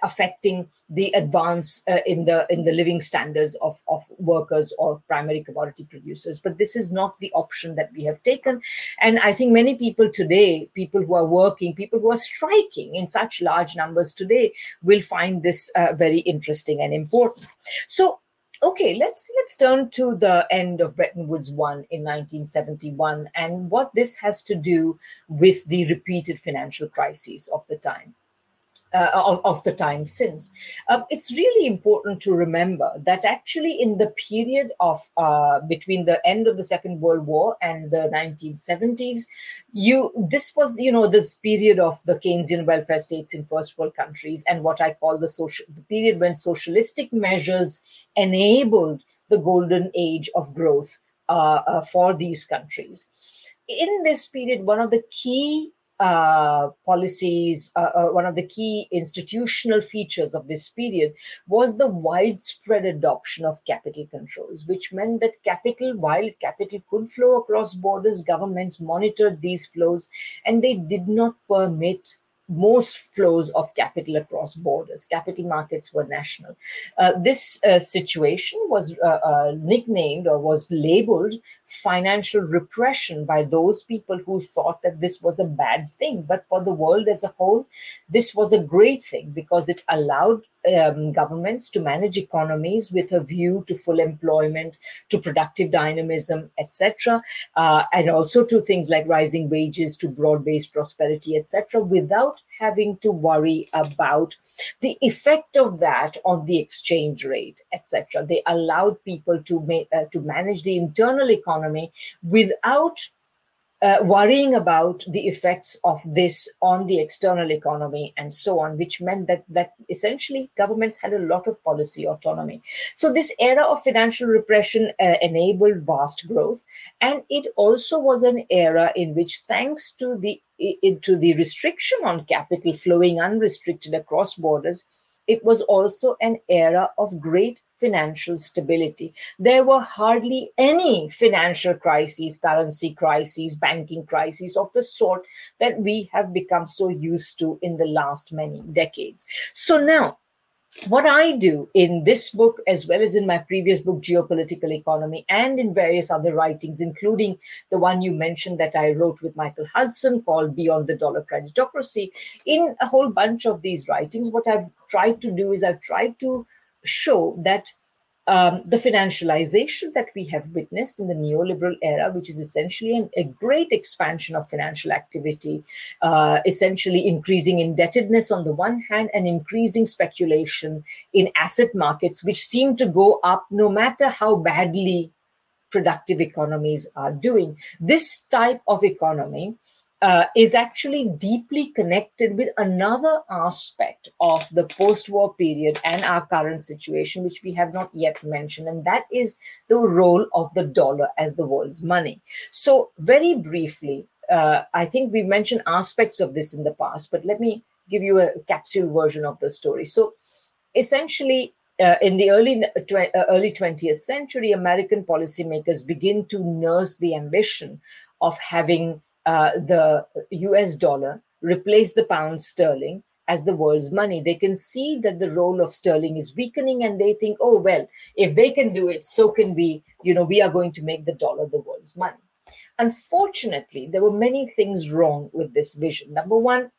affecting the advance uh, in the in the living standards of of workers or primary commodity producers. But this is not the option that we have taken. And i think many people today people who are working people who are striking in such large numbers today will find this uh, very interesting and important. So okay let's let's turn to the end of bretton woods 1 in 1971 and what this has to do with the repeated financial crises of the time uh, of, of, the time since. Uh, it's really important to remember that actually, in the period of uh, between the end of the Second World War and the 1970s, you this was you know this period of the Keynesian welfare states in first world countries and what I call the social the period when socialistic measures enabled the golden age of growth uh, uh, for these countries. In this period, one of the key uh, policies, uh, uh, one of the key institutional features of this period was the widespread adoption of capital controls, which meant that capital, while capital could flow across borders, governments monitored these flows and they did not permit most flows of capital across borders. Capital markets were national. Uh, this uh, situation was uh, uh, nicknamed or was labeled financial repression by those people who thought that this was a bad thing. But for the world as a whole, this was a great thing because it allowed um, governments to manage economies with a view to full employment, to productive dynamism, etc., uh, and also to things like rising wages, to broad-based prosperity, etc., without having to worry about the effect of that on the exchange rate, etc. They allowed people to ma- uh, to manage the internal economy without uh, worrying about the effects of this on the external economy and so on, which meant that that essentially governments had a lot of policy autonomy. So this era of financial repression uh, enabled vast growth, and it also was an era in which, thanks to the to the restriction on capital flowing unrestricted across borders, it was also an era of great financial stability. There were hardly any financial crises, currency crises, banking crises of the sort that we have become so used to in the last many decades. So now, what I do in this book, as well as in my previous book, Geopolitical Economy, and in various other writings, including the one you mentioned that I wrote with Michael Hudson called Beyond the Dollar Creditocracy, in a whole bunch of these writings, what I've tried to do is I've tried to show that um, the financialization that we have witnessed in the neoliberal era, which is essentially an, a great expansion of financial activity, uh, essentially increasing indebtedness on the one hand and increasing speculation in asset markets, which seem to go up no matter how badly productive economies are doing. This type of economy uh, is actually deeply connected with another aspect of the post war period and our current situation, which we have not yet mentioned, and that is the role of the dollar as the world's money. So, very briefly, uh, I think we've mentioned aspects of this in the past, but let me give you a capsule version of the story. So, essentially, uh, in the early tw- uh, early 20th century, American policymakers begin to nurse the ambition of having uh, the US dollar replace the pound sterling as the world's money. They can see that the role of sterling is weakening and they think, oh, well, if they can do it, so can we. You know, we are going to make the dollar the world's money. Unfortunately, there were many things wrong with this vision. Number one,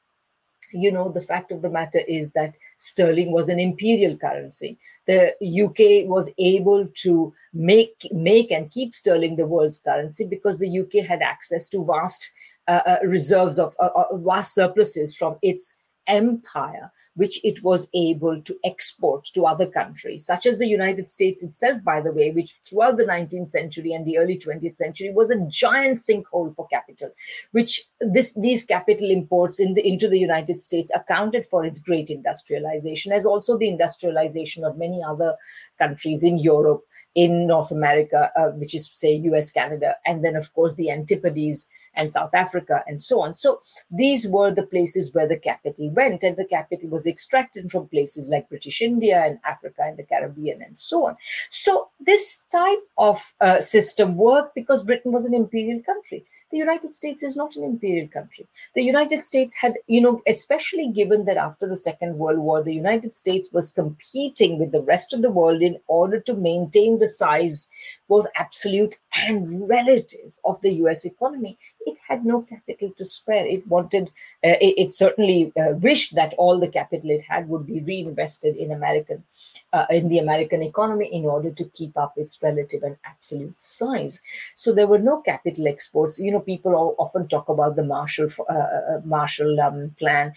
you know, the fact of the matter is that sterling was an imperial currency. The UK was able to make make and keep sterling the world's currency because the UK had access to vast uh, uh, reserves of uh, uh vast surpluses from its empire, which it was able to export to other countries, such as the United States itself, by the way, which throughout the 19th century and the early 20th century was a giant sinkhole for capital, which this these capital imports in the, into the United States accounted for its great industrialization, as also the industrialization of many other countries in Europe, in North America, uh, which is to say US, Canada, and then of course the Antipodes and South Africa and so on. So these were the places where the capital went, and the capital was extracted from places like British India and Africa and the Caribbean and so on. So this type of uh, system worked because Britain was an imperial country. The United States is not an imperial country. The United States had, you know, especially given that after the Second World War, the United States was competing with the rest of the world in order to maintain the size, both absolute and relative, of the US economy. It had no capital to spare. It wanted, uh, it, it, certainly uh, wished that all the capital it had would be reinvested in American uh, in the American economy in order to keep up its relative and absolute size. So there were no capital exports. You know, people often talk about the Marshall uh, uh, Marshall um, Plan.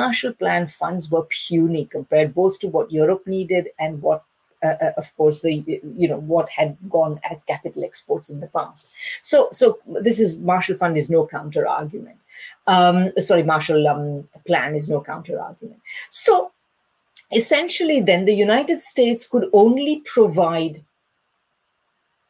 Marshall Plan funds were puny compared both to what Europe needed and what uh, uh, of course the you know what had gone as capital exports in the past. So so this is marshall fund is no counter argument. Um, sorry marshall um, plan is no counter argument. So essentially, then the United States could only provide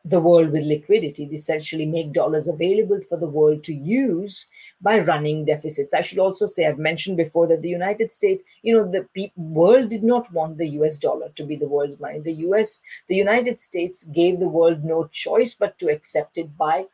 the world with liquidity, essentially make dollars available for the world to use by running deficits. I should also say, I've mentioned before that the United States, you know, the pe- world did not want the US dollar to be the world's money. The US, the United States gave the world no choice but to accept it by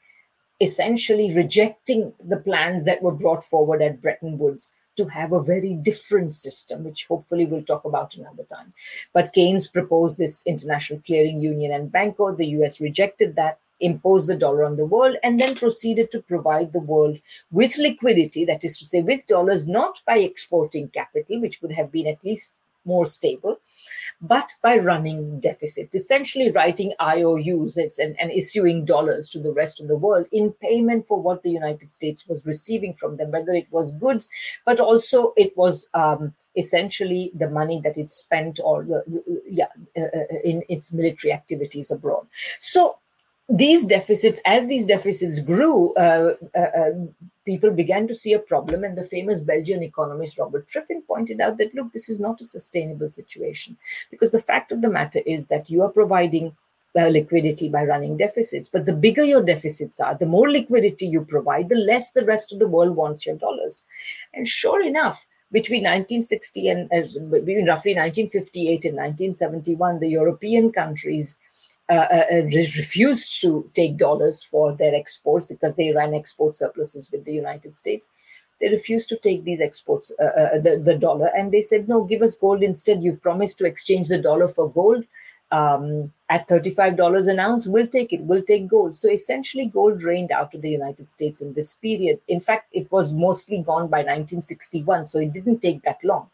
essentially rejecting the plans that were brought forward at Bretton Woods to have a very different system, which hopefully we'll talk about another time. But Keynes proposed this international clearing union and bank. Bancor. The US rejected that, imposed the dollar on the world, and then proceeded to provide the world with liquidity, that is to say, with dollars, not by exporting capital, which would have been at least more stable, but by running deficits, essentially writing IOUs and, and issuing dollars to the rest of the world in payment for what the United States was receiving from them, whether it was goods, but also it was um, essentially the money that it spent or the, the yeah uh, uh in its military activities abroad. So these deficits, as these deficits grew, uh, uh, uh, people began to see a problem. And the famous Belgian economist Robert Triffin pointed out that, look, this is not a sustainable situation. Because the fact of the matter is that you are providing uh, liquidity by running deficits. But the bigger your deficits are, the more liquidity you provide, the less the rest of the world wants your dollars. And sure enough, between 1960 and uh, between roughly 1958 and 1971, the European countries refused to take dollars for their exports because they ran export surpluses with the United States. They refused to take these exports, uh, uh, the, the dollar, and they said, no, give us gold instead. You've promised to exchange the dollar for gold. Um, at $35 an ounce, we'll take it, we'll take gold. So essentially, gold drained out of the United States in this period. In fact, it was mostly gone by 1961, so it didn't take that long.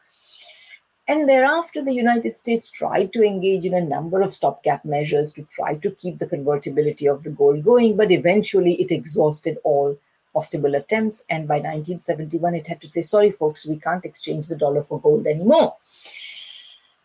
And thereafter, the United States tried to engage in a number of stopgap measures to try to keep the convertibility of the gold going, but eventually it exhausted all possible attempts. And by 1971, it had to say, sorry, folks, we can't exchange the dollar for gold anymore.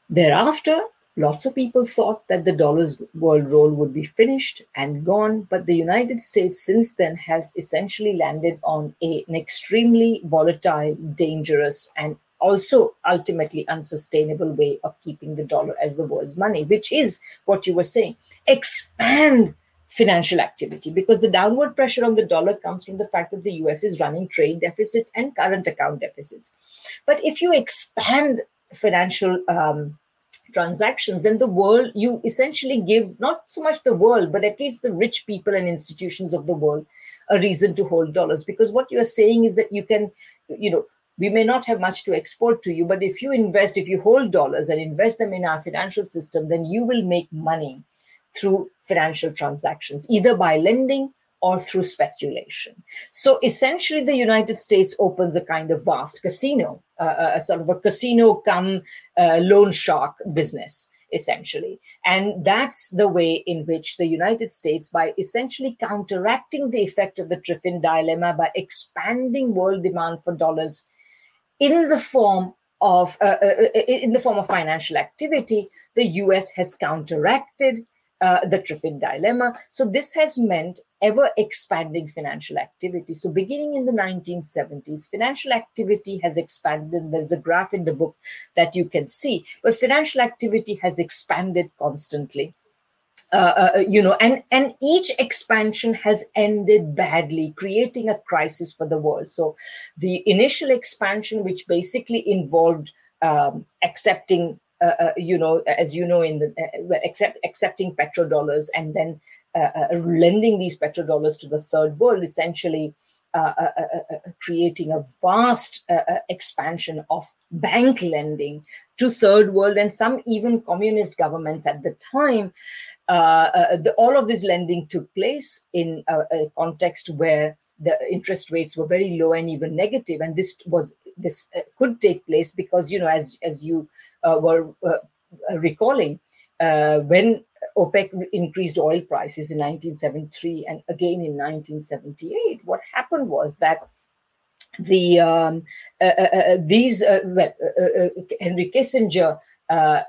Thereafter, lots of people thought that the dollar's world role would be finished and gone, but the United States since then has essentially landed on a, an extremely volatile, dangerous, and also ultimately unsustainable way of keeping the dollar as the world's money, which is what you were saying. Expand financial activity because the downward pressure on the dollar comes from the fact that the US is running trade deficits and current account deficits. But if you expand financial um, transactions, then the world, you essentially give not so much the world, but at least the rich people and institutions of the world a reason to hold dollars. Because what you're saying is that you can, you know, we may not have much to export to you, but if you invest, if you hold dollars and invest them in our financial system, then you will make money through financial transactions, either by lending or through speculation. So essentially, the United States opens a kind of vast casino, uh, a sort of a casino come uh, loan shark business. Essentially. And that's the way in which the United States, by essentially counteracting the effect of the Triffin dilemma by expanding world demand for dollars in the form of uh, uh, uh in the form of financial activity, the U.S. has counteracted uh, the Triffin dilemma. So this has meant ever expanding financial activity. So beginning in the 1970s, financial activity has expanded. There's a graph in the book that you can see, but financial activity has expanded constantly. Uh, uh, you know, and and each expansion has ended badly, creating a crisis for the world. So, the initial expansion, which basically involved um, accepting uh, uh, you know, as you know, in the uh, accept, accepting petrodollars and then uh, uh, lending these petrodollars to the third world, essentially uh, creating a vast expansion of bank lending to third world and some even communist governments at the time. The, all of this lending took place in a, a context where the interest rates were very low and even negative. And this was this uh, could take place because you know as as you uh, were uh, recalling when OPEC increased oil prices in 1973 and again in 1978 what happened was that the um, uh, uh, these uh, well, Henry Kissinger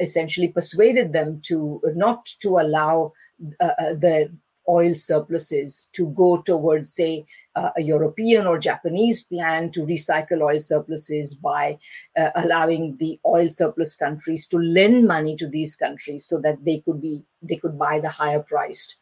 essentially persuaded them to not to allow the oil surpluses to go towards, say, uh, a European or Japanese plan to recycle oil surpluses by uh, allowing the oil surplus countries to lend money to these countries so that they could be they could buy the higher priced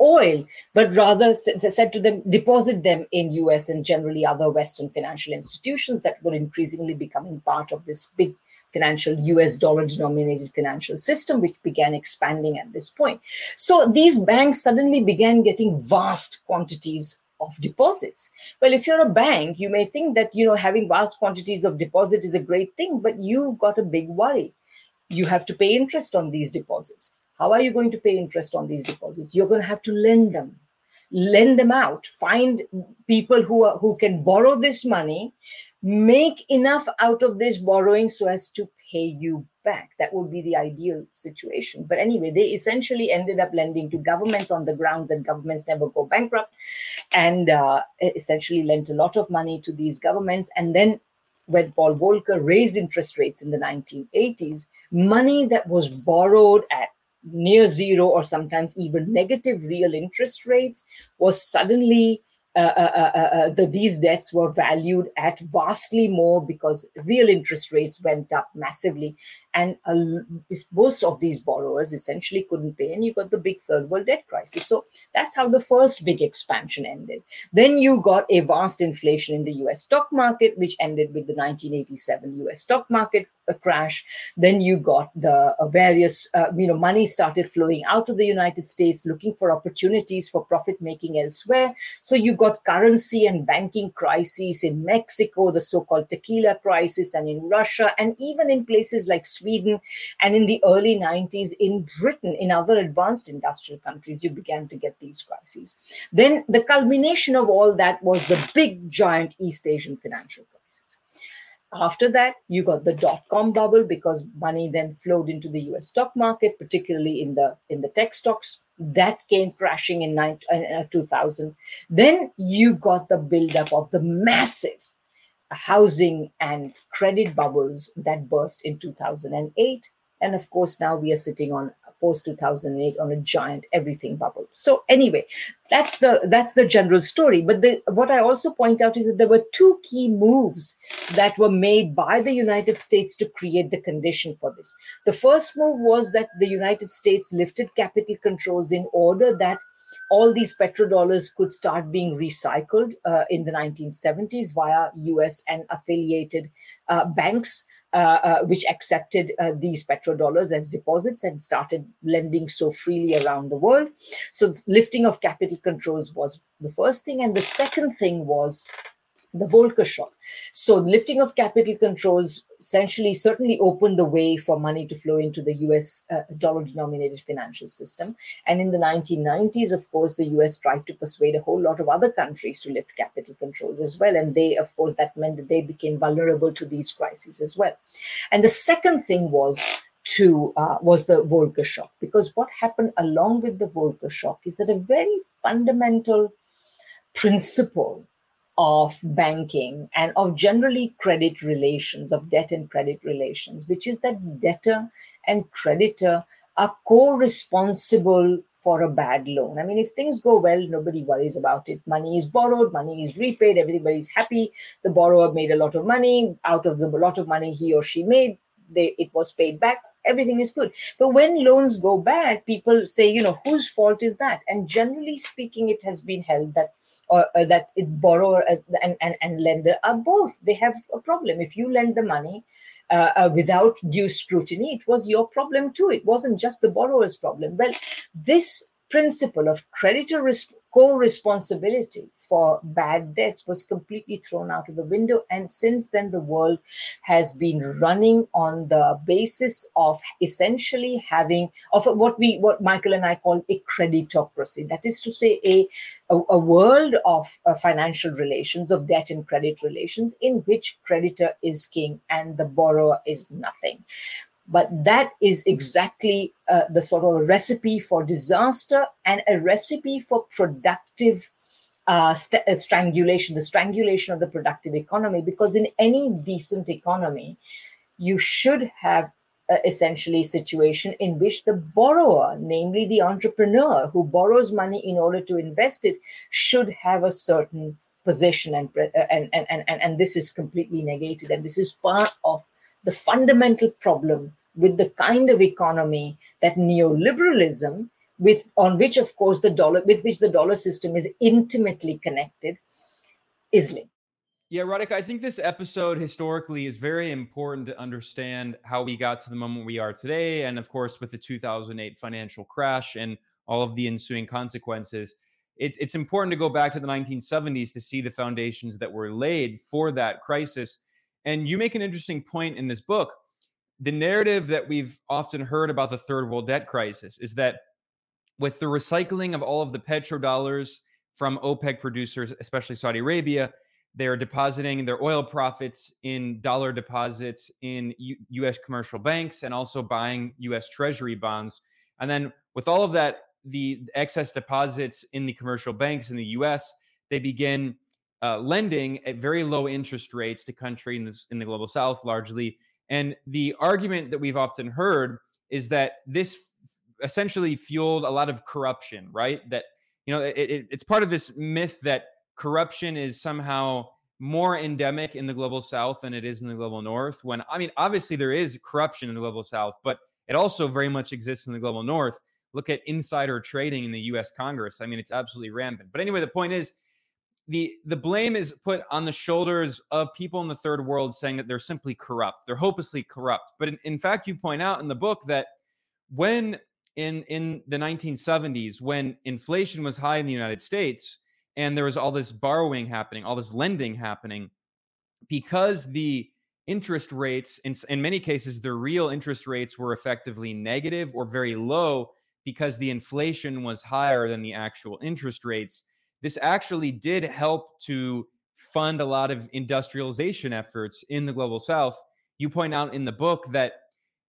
oil, but rather said to them, deposit them in US and generally other Western financial institutions that were increasingly becoming part of this big financial US dollar denominated financial system, which began expanding at this point. So these banks suddenly began getting vast quantities of deposits. Well, if you're a bank, you may think that you know having vast quantities of deposit is a great thing, but you've got a big worry. You have to pay interest on these deposits. How are you going to pay interest on these deposits? You're going to have to lend them lend them out find people who are who can borrow this money make enough out of this borrowing so as to pay you back. That would be the ideal situation. But anyway they essentially ended up lending to governments on the ground that governments never go bankrupt and uh, essentially lent a lot of money to these governments. And then when Paul Volcker raised interest rates in the 1980s, money that was borrowed at near zero or sometimes even negative real interest rates was suddenly uh, uh, uh, uh, the, these debts were valued at vastly more because real interest rates went up massively and most of these borrowers essentially couldn't pay and you got the big third world debt crisis so that's how the first big expansion ended then you got a vast inflation in the us stock market which ended with the 1987 us stock market crash. Then you got the uh, various, uh, you know, money started flowing out of the United States, looking for opportunities for profit making elsewhere. So you got currency and banking crises in Mexico, the so-called tequila crisis, and in Russia, and even in places like Sweden, and in the early 90s in Britain, in other advanced industrial countries, you began to get these crises. Then the culmination of all that was the big, giant East Asian financial crisis. After that, you got the dot com bubble because money then flowed into the US stock market, particularly in the in the tech stocks. That came crashing in, uh, uh, 2000. Then you got the buildup of the massive housing and credit bubbles that burst in 2008. And of course, now we are sitting on post 2008 on a giant everything bubble. So anyway that's the that's the general story. But the, what i also point out is that there were two key moves that were made by the united states to create the condition for this. The first move was that the united states lifted capital controls in order that all these petrodollars could start being recycled uh, in the 1970s via US and affiliated uh, banks, uh, uh which accepted uh, these petrodollars as deposits and started lending so freely around the world. So, lifting of capital controls was the first thing. And the second thing was the Volcker shock. So, lifting of capital controls essentially certainly opened the way for money to flow into the US uh, dollar denominated financial system. And in the 1990s, of course, the US tried to persuade a whole lot of other countries to lift capital controls as well. And they, of course, that meant that they became vulnerable to these crises as well. And the second thing was to uh, was the Volcker shock because what happened along with the Volcker shock is that a very fundamental principle of banking and of generally credit relations, of debt and credit relations, which is that debtor and creditor are co responsible for a bad loan. I mean, if things go well, nobody worries about it. Money is borrowed, money is repaid, everybody's happy. The borrower made a lot of money. Out of the lot of money he or she made, they, it was paid back everything is good. But when loans go bad, people say, you know, whose fault is that? And generally speaking, it has been held that or, uh, that it borrower and, and, and lender are both. They have a problem. If you lend the money uh, uh, without due scrutiny, it was your problem too. It wasn't just the borrower's problem. Well, this principle of creditor risk co-responsibility for bad debts was completely thrown out of the window. And since then the world has been running on the basis of essentially having of what we what michael and i call a creditocracy. That is to say a a, a world of uh, financial relations of debt and credit relations in which creditor is king and the borrower is nothing but that is exactly uh, the sort of recipe for disaster and a recipe for productive uh, st- uh, strangulation, the strangulation of the productive economy. Because in any decent economy, you should have uh, essentially a situation in which the borrower, namely the entrepreneur who borrows money in order to invest it, should have a certain position and, uh, and, and, and, and this is completely negated. And this is part of the fundamental problem with the kind of economy that neoliberalism with on which of course the dollar with which the dollar system is intimately connected is linked yeah, Radhika, I think this episode historically is very important to understand how we got to the moment we are today. And of course, with the 2008 financial crash and all of the ensuing consequences, it's, it's important to go back to the 1970s to see the foundations that were laid for that crisis. And you make an interesting point in this book the narrative that we've often heard about the third world debt crisis is that with the recycling of all of the petrodollars from OPEC producers, especially Saudi Arabia, they're depositing their oil profits in dollar deposits in U- US commercial banks and also buying US treasury bonds. And then with all of that, the excess deposits in the commercial banks in the US, they begin uh, lending at very low interest rates to countries in, in the global south largely and the argument that we've often heard is that this essentially fueled a lot of corruption, right? That, you know, it, it, it's part of this myth that corruption is somehow more endemic in the global south than it is in the global north. When I mean, obviously, there is corruption in the global south, but it also very much exists in the global north. Look at insider trading in the US Congress. I mean, it's absolutely rampant. But anyway, the point is, the the blame is put on the shoulders of people in the third world saying that they're simply corrupt. They're hopelessly corrupt. But in, in fact you point out in the book that when in in the 1970s when inflation was high in the united states and there was all this borrowing happening all this lending happening because the interest rates in, in many cases the real interest rates were effectively negative or very low because the inflation was higher than the actual interest rates this actually did help to fund a lot of industrialization efforts in the global south. You point out in the book that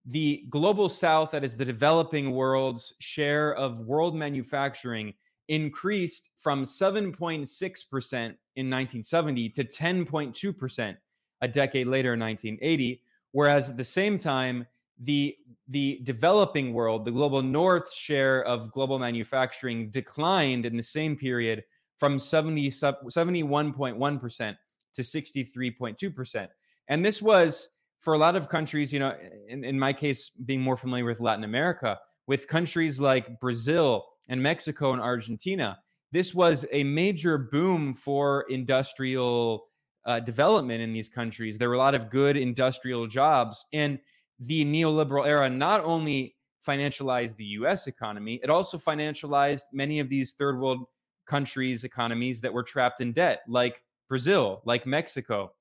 the global south, that is the developing world's share of world manufacturing, increased from 7.6% in 1970 to 10.2% a decade later in 1980. Whereas at the same time, the the developing world, the global north share of global manufacturing declined in the same period from 70, 71.1% to 63.2%. And this was for a lot of countries, you know, in, in my case, being more familiar with Latin America, with countries like Brazil and Mexico and Argentina, this was a major boom for industrial uh, development in these countries. There were a lot of good industrial jobs. And the neoliberal era not only financialized the US economy, it also financialized many of these third world countries' economies that were trapped in debt, like Brazil, like Mexico.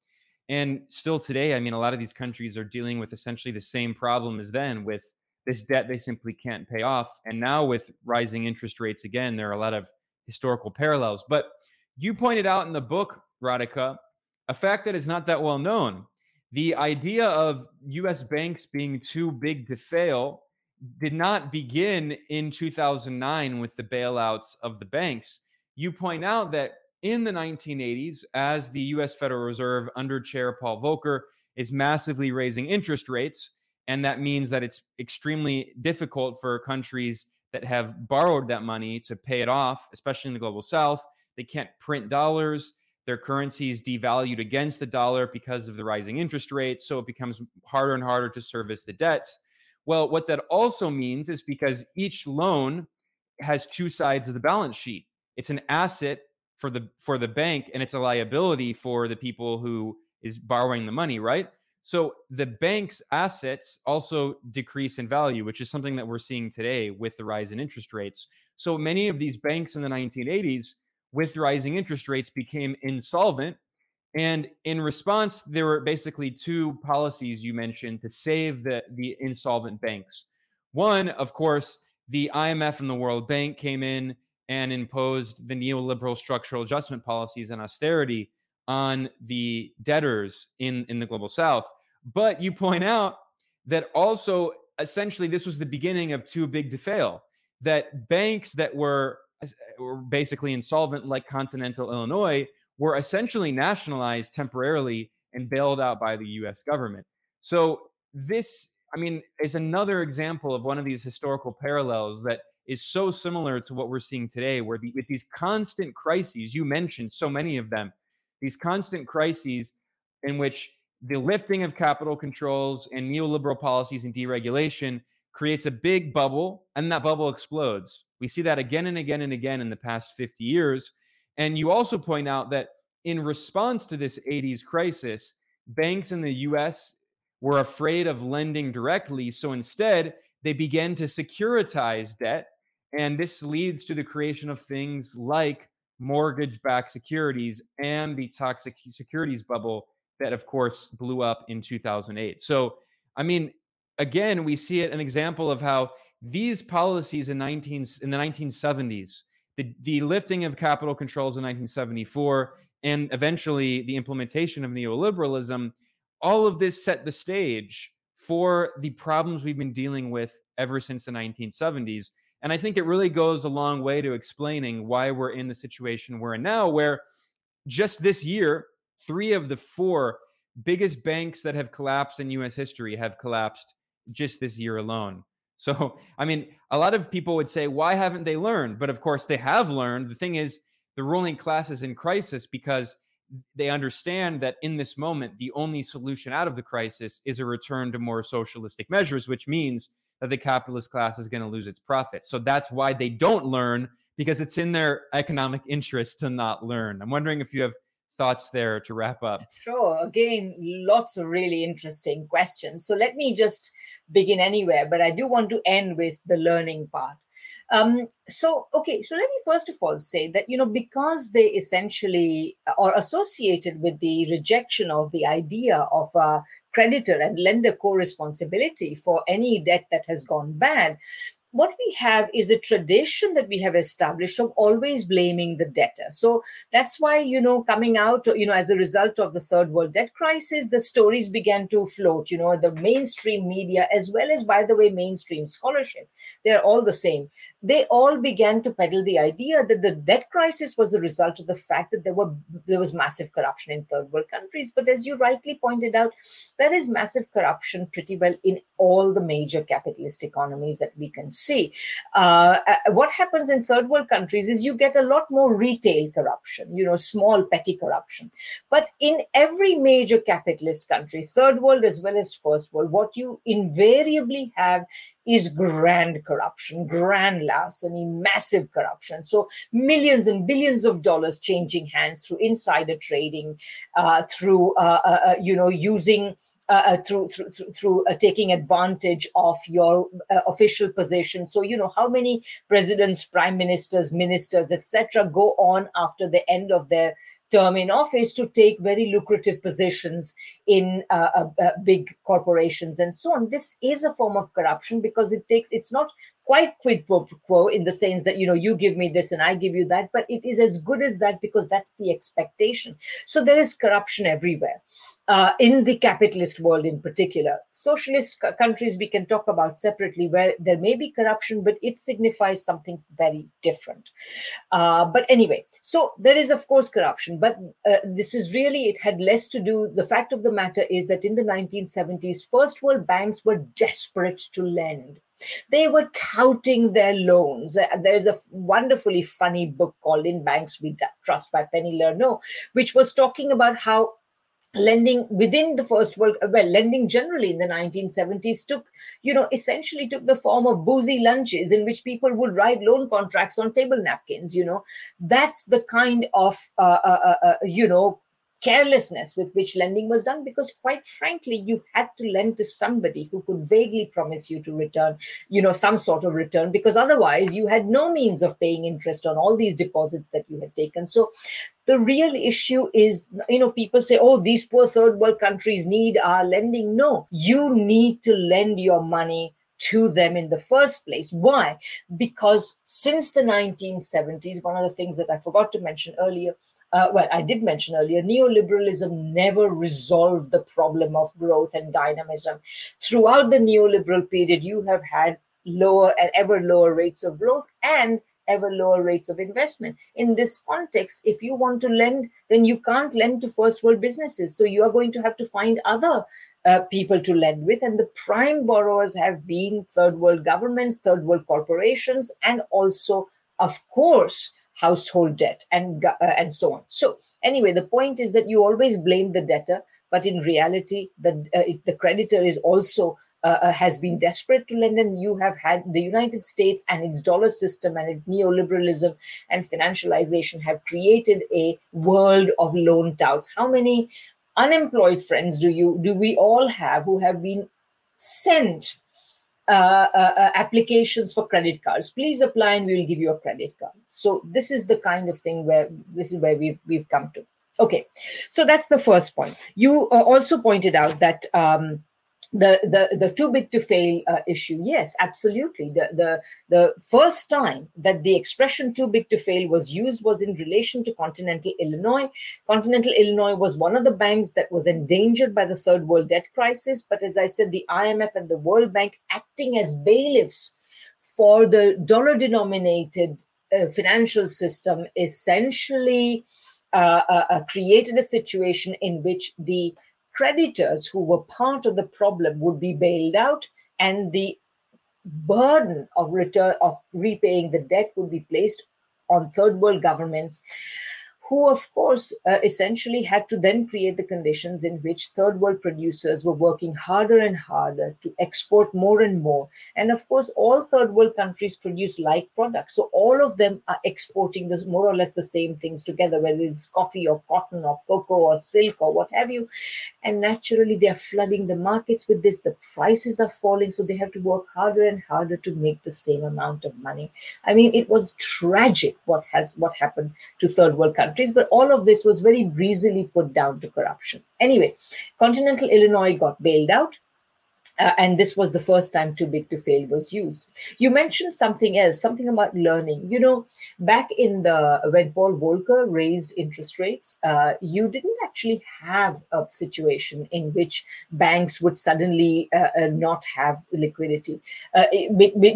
And still today, I mean, a lot of these countries are dealing with essentially the same problem as then with this debt they simply can't pay off. And now with rising interest rates again, there are a lot of historical parallels. But you pointed out in the book, Radhika, a fact that is not that well known. The idea of US banks being too big to fail did not begin in 2009 with the bailouts of the banks you point out that in the 1980s, as the US Federal Reserve under Chair Paul Volcker is massively raising interest rates, and that means that it's extremely difficult for countries that have borrowed that money to pay it off, especially in the global south. They can't print dollars. Their currency is devalued against the dollar because of the rising interest rates. So it becomes harder and harder to service the debts. Well, what that also means is because each loan has two sides of the balance sheet it's an asset for the for the bank and it's a liability for the people who is borrowing the money, right? So the bank's assets also decrease in value, which is something that we're seeing today with the rise in interest rates. So many of these banks in the 1980s, with rising interest rates, became insolvent. And in response, there were basically two policies you mentioned to save the, the insolvent banks. One, of course, the IMF and the World Bank came in and imposed the neoliberal structural adjustment policies and austerity on the debtors in, in the global south. But you point out that also essentially this was the beginning of too big to fail, that banks that were, were basically insolvent, like Continental Illinois, were essentially nationalized temporarily and bailed out by the US government. So this, I mean, is another example of one of these historical parallels that is so similar to what we're seeing today, where the, with these constant crises, you mentioned so many of them, these constant crises in which the lifting of capital controls and neoliberal policies and deregulation creates a big bubble, and that bubble explodes. We see that again and again and again in the past 50 years. And you also point out that in response to this 80s crisis, banks in the US were afraid of lending directly. So instead, they began to securitize debt and this leads to the creation of things like mortgage backed securities and the toxic securities bubble that, of course, blew up in 2008. So, I mean, again, we see it an example of how these policies in 19 in the 1970s, the, the lifting of capital controls in 1974, and eventually the implementation of neoliberalism, all of this set the stage for the problems we've been dealing with ever since the 1970s. And I think it really goes a long way to explaining why we're in the situation we're in now, where just this year, three of the four biggest banks that have collapsed in US history have collapsed just this year alone. So, I mean, a lot of people would say, why haven't they learned? But of course, they have learned. The thing is, the ruling class is in crisis because they understand that in this moment, the only solution out of the crisis is a return to more socialistic measures, which means that the capitalist class is going to lose its profits. So that's why they don't learn because it's in their economic interest to not learn. I'm wondering if you have thoughts there to wrap up. Sure. Again, lots of really interesting questions. So let me just begin anywhere, but I do want to end with the learning part. Um, so, okay, so let me first of all say that, you know, because they essentially are associated with the rejection of the idea of a creditor and lender co responsibility for any debt that has gone bad, what we have is a tradition that we have established of always blaming the debtor. So that's why, you know, coming out, you know, as a result of the third world debt crisis, the stories began to float, you know, the mainstream media, as well as, by the way, mainstream scholarship. They're all the same. They all began to peddle the idea that the debt crisis was a result of the fact that there were there was massive corruption in third world countries. But as you rightly pointed out, there is massive corruption pretty well in all the major capitalist economies that we can see. Uh, uh, what happens in third world countries is you get a lot more retail corruption, you know, small petty corruption. But in every major capitalist country, third world as well as first world, what you invariably have is grand corruption, grand larceny, massive corruption. So millions and billions of dollars changing hands through insider trading, uh, through uh, uh, uh you know using uh, uh, through through through, through uh, taking advantage of your uh, official position. So you know how many presidents, prime ministers, ministers, etc., go on after the end of their term in office to take very lucrative positions in uh, uh, uh, big corporations and so on. This is a form of corruption because it takes, it's not quite quid pro quo in the sense that, you know, you give me this and I give you that, but it is as good as that because that's the expectation. So there is corruption everywhere uh, in the capitalist world in particular. Socialist c- countries we can talk about separately where there may be corruption, but it signifies something very different. Uh, but anyway, so there is, of course, corruption, but uh, this is really, it had less to do. The fact of the matter is that in the 1970s, first world banks were desperate to lend. They were touting their loans. There's a wonderfully funny book called In Banks We Trust by Penny Lernoux, which was talking about how lending within the first world well lending generally in the 1970s took you know essentially took the form of boozy lunches in which people would write loan contracts on table napkins you know that's the kind of uh, uh, uh, uh you know carelessness with which lending was done because quite frankly you had to lend to somebody who could vaguely promise you to return you know some sort of return because otherwise you had no means of paying interest on all these deposits that you had taken so the real issue is you know people say oh these poor third world countries need our lending no you need to lend your money to them in the first place. Why? Because since the 1970s, one of the things that I forgot to mention earlier uh, well, I did mention earlier, neoliberalism never resolved the problem of growth and dynamism. Throughout the neoliberal period, you have had lower and ever lower rates of growth and ever lower rates of investment. In this context, if you want to lend, then you can't lend to first world businesses. So you are going to have to find other uh, people to lend with. And the prime borrowers have been third world governments, third world corporations, and also, of course, household debt and uh, and so on. So anyway the point is that you always blame the debtor but in reality the uh, the creditor is also uh, uh, has been desperate to lend and you have had the united states and its dollar system and its neoliberalism and financialization have created a world of loan touts. How many unemployed friends do you do we all have who have been sent applications for credit cards. Please apply, and we will give you a credit card. So this is the kind of thing where this is where we've we've come to. Okay, so that's the first point. You uh, also pointed out that. Um, the the the too big to fail uh, issue. Yes absolutely. The the the first time that the expression too big to fail was used was in relation to continental illinois. Continental illinois was one of the banks that was endangered by the third world debt crisis. But as i said the imf and the world bank acting as bailiffs for the dollar denominated uh, financial system essentially uh, uh, uh, created a situation in which the creditors who were part of the problem would be bailed out and the burden of return of repaying the debt would be placed on third world governments who, of course, uh, essentially had to then create the conditions in which third world producers were working harder and harder to export more and more. And of course, all third world countries produce like products. So all of them are exporting this more or less the same things together, whether it's coffee or cotton or cocoa or silk or what have you. And naturally, they are flooding the markets with this. The prices are falling, so they have to work harder and harder to make the same amount of money. I mean, it was tragic what has what happened to third world countries countries, but all of this was very breezily put down to corruption. Anyway, Continental Illinois got bailed out. Uh, and this was the first time too big to fail was used. You mentioned something else something about learning. You know back in the when paul volcker raised interest rates uh, you didn't actually have a situation in which banks would suddenly uh, uh not have liquidity. Uh,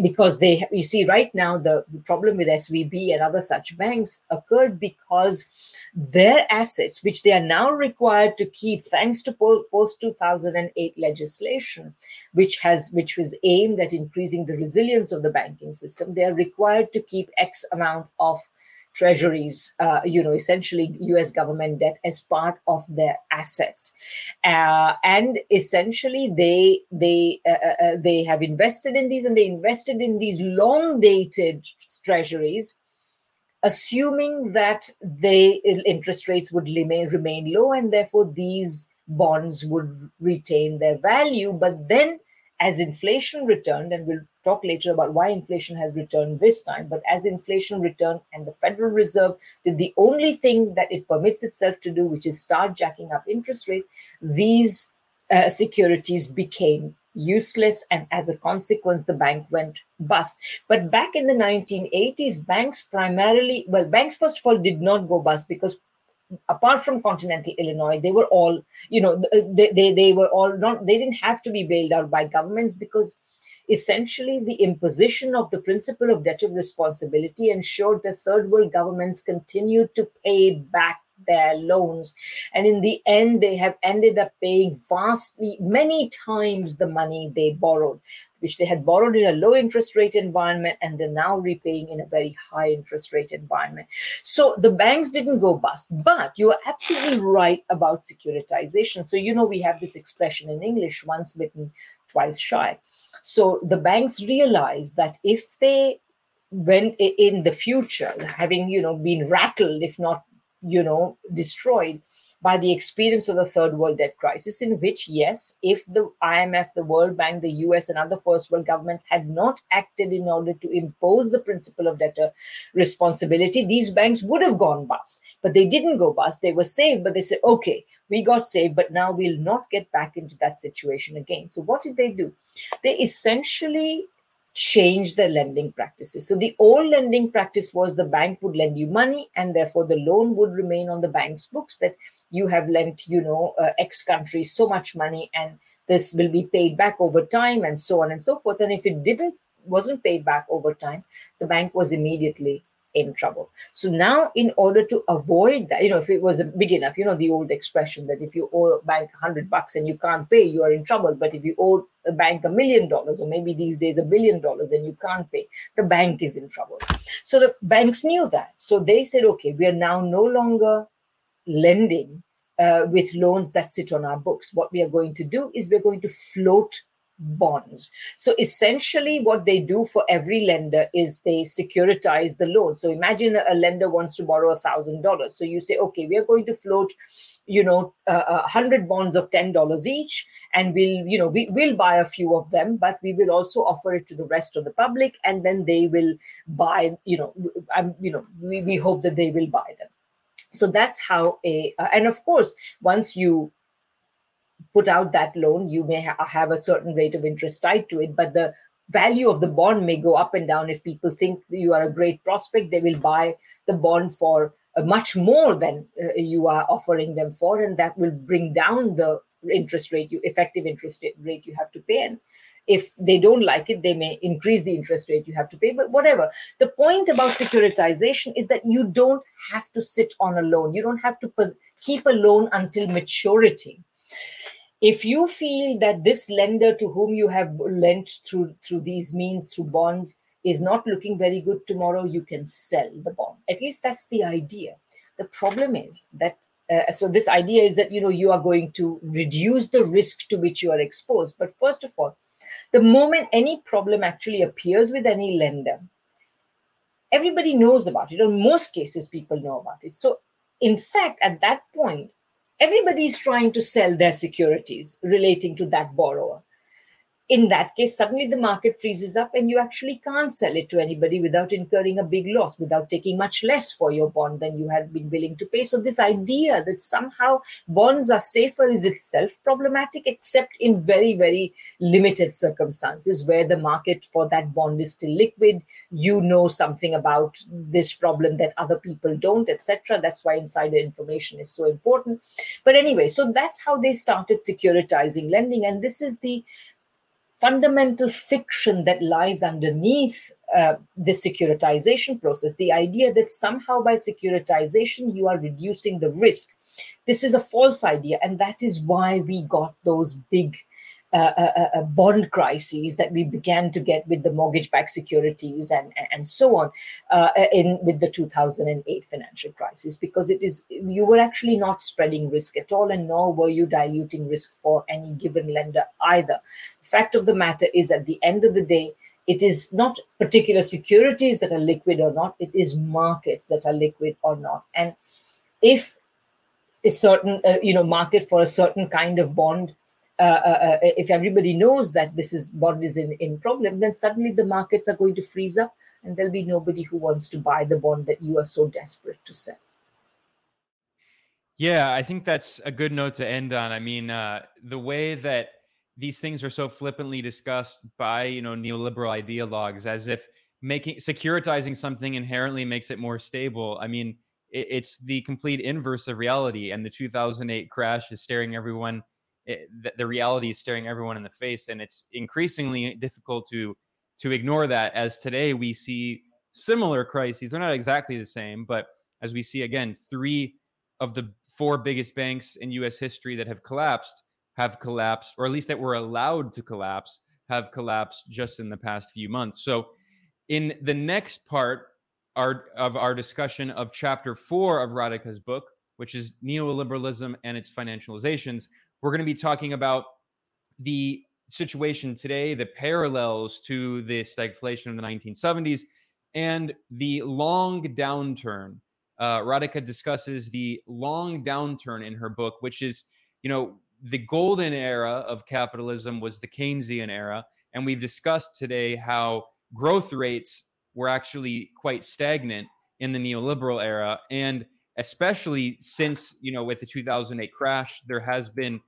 because they you see right now the, the problem with svb and other such banks occurred because their assets which they are now required to keep thanks to post 2008 legislation which has which was aimed at increasing the resilience of the banking system they are required to keep x amount of treasuries, uh, you know, essentially US government debt as part of their assets, uh, and essentially they they uh, uh, uh they have invested in these and they invested in these long dated treasuries. Assuming that the interest rates would remain remain low and therefore these bonds would retain their value. But then, as inflation returned, and we'll talk later about why inflation has returned this time, but as inflation returned and the Federal Reserve did the only thing that it permits itself to do, which is start jacking up interest rates, these uh, securities became useless and as a consequence the bank went bust but back in the 1980s banks primarily well banks first of all did not go bust because apart from continental illinois they were all you know they, they, they were all not they didn't have to be bailed out by governments because essentially the imposition of the principle of debt of responsibility ensured that third world governments continued to pay back their loans. And in the end, they have ended up paying vastly, many times the money they borrowed, which they had borrowed in a low interest rate environment and they're now repaying in a very high interest rate environment. So the banks didn't go bust, but you are absolutely right about securitization. So, you know, we have this expression in English once bitten, twice shy. So the banks realized that if they when in the future having you know been rattled if not you know, destroyed by the experience of the third world debt crisis, in which, yes, if the IMF, the World Bank, the US, and other first world governments had not acted in order to impose the principle of debtor responsibility, these banks would have gone bust. But they didn't go bust. They were saved, but they said, okay, we got saved, but now we'll not get back into that situation again. So what did they do? They essentially changed their lending practices. So the old lending practice was the bank would lend you money and therefore the loan would remain on the bank's books that you have lent, you know, uh, X country so much money and this will be paid back over time and so on and so forth. And if it didn't, wasn't paid back over time, the bank was immediately in trouble. So now, in order to avoid that, you know, if it was big enough, you know, the old expression that if you owe a bank hundred bucks and you can't pay, you are in trouble. But if you owe a bank a million dollars, or maybe these days a billion dollars, and you can't pay, the bank is in trouble. So the banks knew that. So they said, okay, we are now no longer lending uh, with loans that sit on our books. What we are going to do is we're going to float bonds. So essentially, what they do for every lender is they securitize the loan. So imagine a lender wants to borrow a thousand dollars. So you say, okay, we are going to float, you know, a uh, hundred bonds of ten dollars each, and we'll, you know, we will buy a few of them, but we will also offer it to the rest of the public, and then they will buy. You know, I'm, you know, we, we hope that they will buy them. So that's how a, uh, and of course, once you put out that loan, you may ha- have a certain rate of interest tied to it, but the value of the bond may go up and down. If people think you are a great prospect, they will buy the bond for uh, much more than uh, you are offering them for, and that will bring down the interest rate, you effective interest rate you have to pay. And if they don't like it, they may increase the interest rate you have to pay. But whatever. The point about securitization is that you don't have to sit on a loan. You don't have to keep a loan until maturity if you feel that this lender to whom you have lent through through these means through bonds is not looking very good tomorrow, you can sell the bond. At least that's the idea. The problem is that uh, so this idea is that you know you are going to reduce the risk to which you are exposed. But first of all, the moment any problem actually appears with any lender, everybody knows about it. In most cases, people know about it. So in fact, at that point, everybody is trying to sell their securities relating to that borrower in that case, suddenly the market freezes up and you actually can't sell it to anybody without incurring a big loss, without taking much less for your bond than you had been willing to pay. So, this idea that somehow bonds are safer is itself problematic, except in very, very limited circumstances where the market for that bond is still liquid. You know something about this problem that other people don't, etc. That's why insider information is so important. But anyway, so that's how they started securitizing lending. And this is the fundamental fiction that lies underneath uh, the securitization process the idea that somehow by securitization you are reducing the risk. This is a false idea and that is why we got those big uh, bond crises that we began to get with the mortgage-backed securities and and so on uh, in with the 2008 financial crisis because it is you were actually not spreading risk at all and nor were you diluting risk for any given lender either. The fact of the matter is at the end of the day it is not particular securities that are liquid or not it is markets that are liquid or not. And if a certain uh, you know market for a certain kind of bond uh, uh, uh, if everybody knows that this is bond is in, in problem, then suddenly the markets are going to freeze up and there'll be nobody who wants to buy the bond that you are so desperate to sell. Yeah, I think that's a good note to end on. I mean, uh, the way that these things are so flippantly discussed by you know neoliberal ideologues, as if making securitizing something inherently makes it more stable. I mean, it, it's the complete inverse of reality, and the 2008 crash is staring everyone it, the, reality is staring everyone in the face, and it's increasingly difficult to to ignore that. As today we see similar crises, they're not exactly the same, but as we see again, three of the four biggest banks in U.S. history that have collapsed have collapsed, or at least that were allowed to collapse, have collapsed just in the past few months. So, in the next part our, of our discussion of chapter four of Radhika's book, which is neoliberalism and its financializations, we're going to be talking about the situation today, the parallels to the stagflation of the 1970s, and the long downturn. Uh, Radhika discusses the long downturn in her book, which is, you know, the golden era of capitalism was the Keynesian era. And we've discussed today how growth rates were actually quite stagnant in the neoliberal era. And especially since, you know, with the 2008 crash, there has been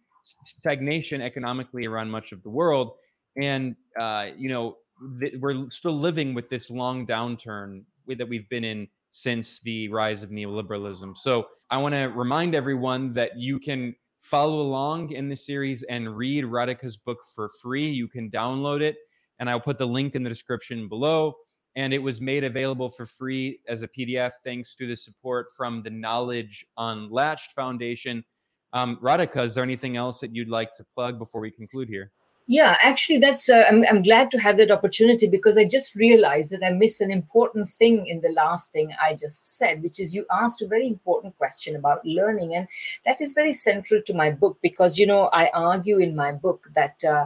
stagnation economically around much of the world, and uh, you know th- we're still living with this long downturn that we've been in since the rise of neoliberalism. So I want to remind everyone that you can follow along in the series and read Radhika's book for free. You can download it, and I'll put the link in the description below. And it was made available for free as a PDF thanks to the support from the Knowledge Unlatched Foundation. Um, Radhika, is there anything else that you'd like to plug before we conclude here? Yeah, actually, that's. Uh, I'm, I'm glad to have that opportunity because I just realized that I missed an important thing in the last thing I just said, which is you asked a very important question about learning, and that is very central to my book because you know I argue in my book that uh,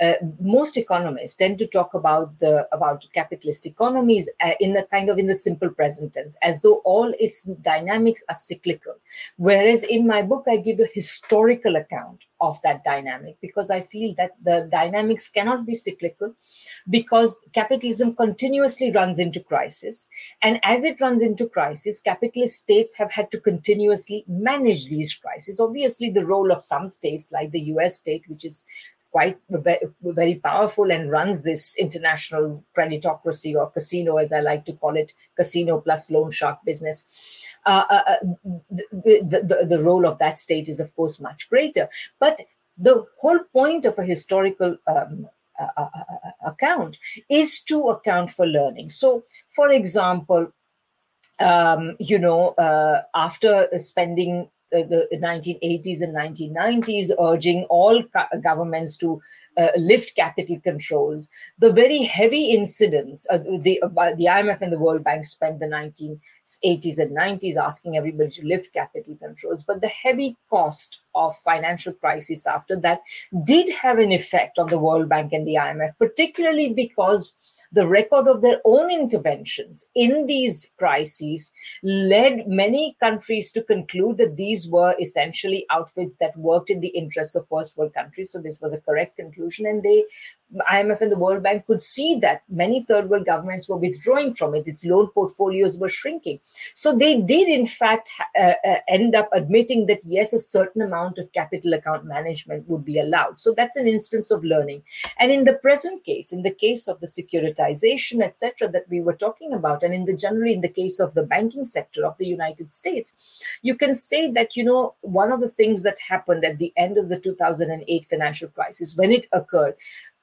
uh, most economists tend to talk about the about capitalist economies uh, in the kind of in the simple present tense, as though all its dynamics are cyclical, whereas in my book I give a historical account of that dynamic because I feel that the dynamics cannot be cyclical because capitalism continuously runs into crisis. And as it runs into crisis, capitalist states have had to continuously manage these crises. Obviously, the role of some states, like the US state, which is quite very powerful and runs this international creditocracy or casino, as I like to call it, casino plus loan shark business. Uh, uh, uh the, the, the, the role of that state is, of course, much greater. But the whole point of a historical um, uh, uh, uh, account is to account for learning. So, for example, um, you know, after spending the 1980s and 1990s, urging all governments to uh, lift capital controls. The very heavy incidents, uh, the, uh, the IMF and the World Bank spent the 1980s and 90s asking everybody to lift capital controls, but the heavy cost of financial crisis after that did have an effect on the World Bank and the IMF, particularly because the record of their own interventions in these crises led many countries to conclude that these were essentially outfits that worked in the interests of first world countries. So this was a correct conclusion, and they IMF and the World Bank could see that many third world governments were withdrawing from it. Its loan portfolios were shrinking. So they did, in fact, uh, uh, end up admitting that yes, a certain amount of capital account management would be allowed. So that's an instance of learning. And in the present case, in the case of the securitization, etc., that we were talking about, and in the generally in the case of the banking sector of the United States, you can say that you know one of the things that happened at the end of the 2008 financial crisis when it occurred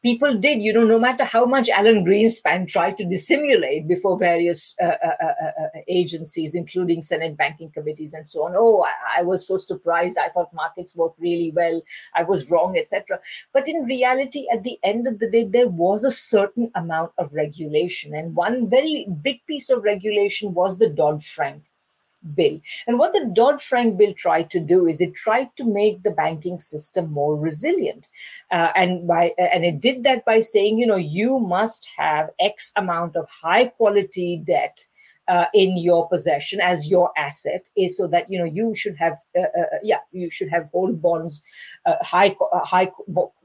people did, you know, no matter how much Alan Greenspan tried to dissimulate before various uh, uh, uh, uh, uh agencies, including Senate banking committees and so on. Oh, I, I, was so surprised. I thought markets worked really well. I was wrong, etc. But in reality, at the end of the day, there was a certain amount of regulation. And one very big piece of regulation was the Dodd Frank bill. And what the Dodd Frank bill tried to do is it tried to make the banking system more resilient, uh, and by and it did that by saying, you know, you must have X amount of high quality debt. Uh, in your possession as your asset is so that you know you should have uh, uh, uh yeah you should have whole bonds uh, high high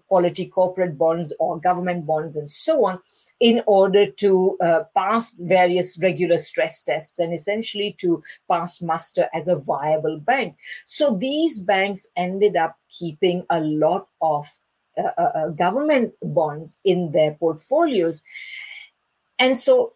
quality corporate bonds or government bonds and so on in order to uh, pass various regular stress tests and essentially to pass muster as a viable bank. So these banks ended up keeping a lot of uh, uh, uh government bonds in their portfolios. And so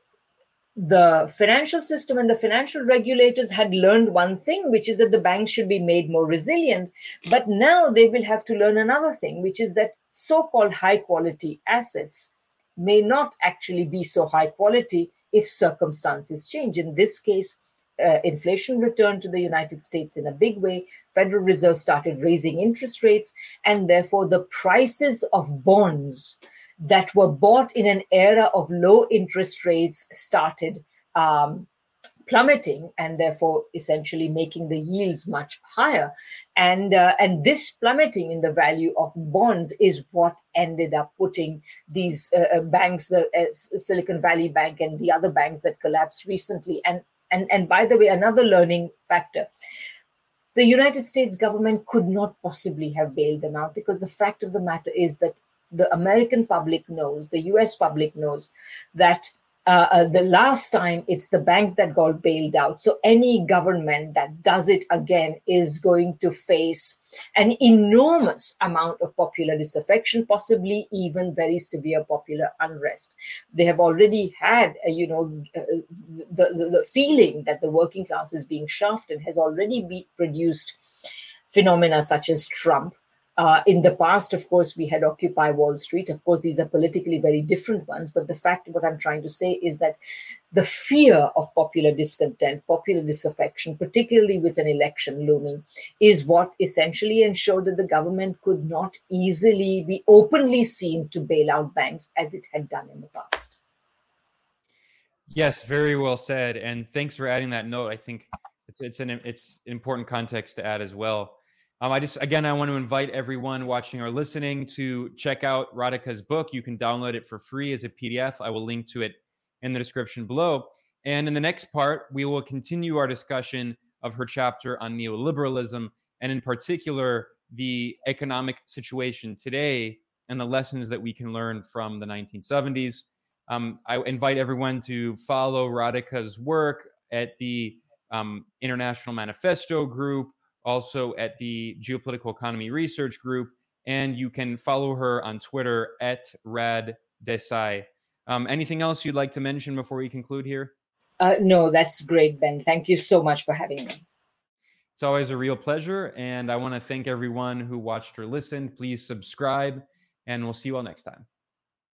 the financial system and the financial regulators had learned one thing, which is that the banks should be made more resilient. But now they will have to learn another thing, which is that so called high quality assets may not actually be so high quality if circumstances change. In this case, uh, inflation returned to the United States in a big way. Federal Reserve started raising interest rates, and therefore the prices of bonds that were bought in an era of low interest rates started um, plummeting and therefore essentially making the yields much higher. And uh, and this plummeting in the value of bonds is what ended up putting these uh, uh banks the uh, silicon valley bank and the other banks that collapsed recently. And and and by the way another learning factor the united states government could not possibly have bailed them out because the fact of the matter is that the american public knows the us public knows that uh, the last time it's the banks that got bailed out. So any government that does it again is going to face an enormous amount of popular disaffection, possibly even very severe popular unrest. They have already had, uh, you know, uh, the, the, the feeling that the working class is being shafted has already be produced phenomena such as Trump, uh, in the past, of course, we had Occupy Wall Street. Of course, these are politically very different ones. But the fact, what I'm trying to say is that the fear of popular discontent, popular disaffection, particularly with an election looming, is what essentially ensured that the government could not easily be openly seen to bail out banks as it had done in the past. Yes, very well said. And thanks for adding that note. I think it's it's an it's important context to add as well. Um, I just again I want to invite everyone watching or listening to check out Radhika's book. You can download it for free as a PDF. I will link to it in the description below. And in the next part, we will continue our discussion of her chapter on neoliberalism and in particular the economic situation today and the lessons that we can learn from the 1970s. Um, I invite everyone to follow Radhika's work at the um, International Manifesto Group also at the Geopolitical Economy Research Group, and you can follow her on Twitter at Rad Desai. Um, anything else you'd like to mention before we conclude here? Uh, no, that's great, Ben. Thank you so much for having me. It's always a real pleasure. And I want to thank everyone who watched or listened. Please subscribe, and we'll see you all next time.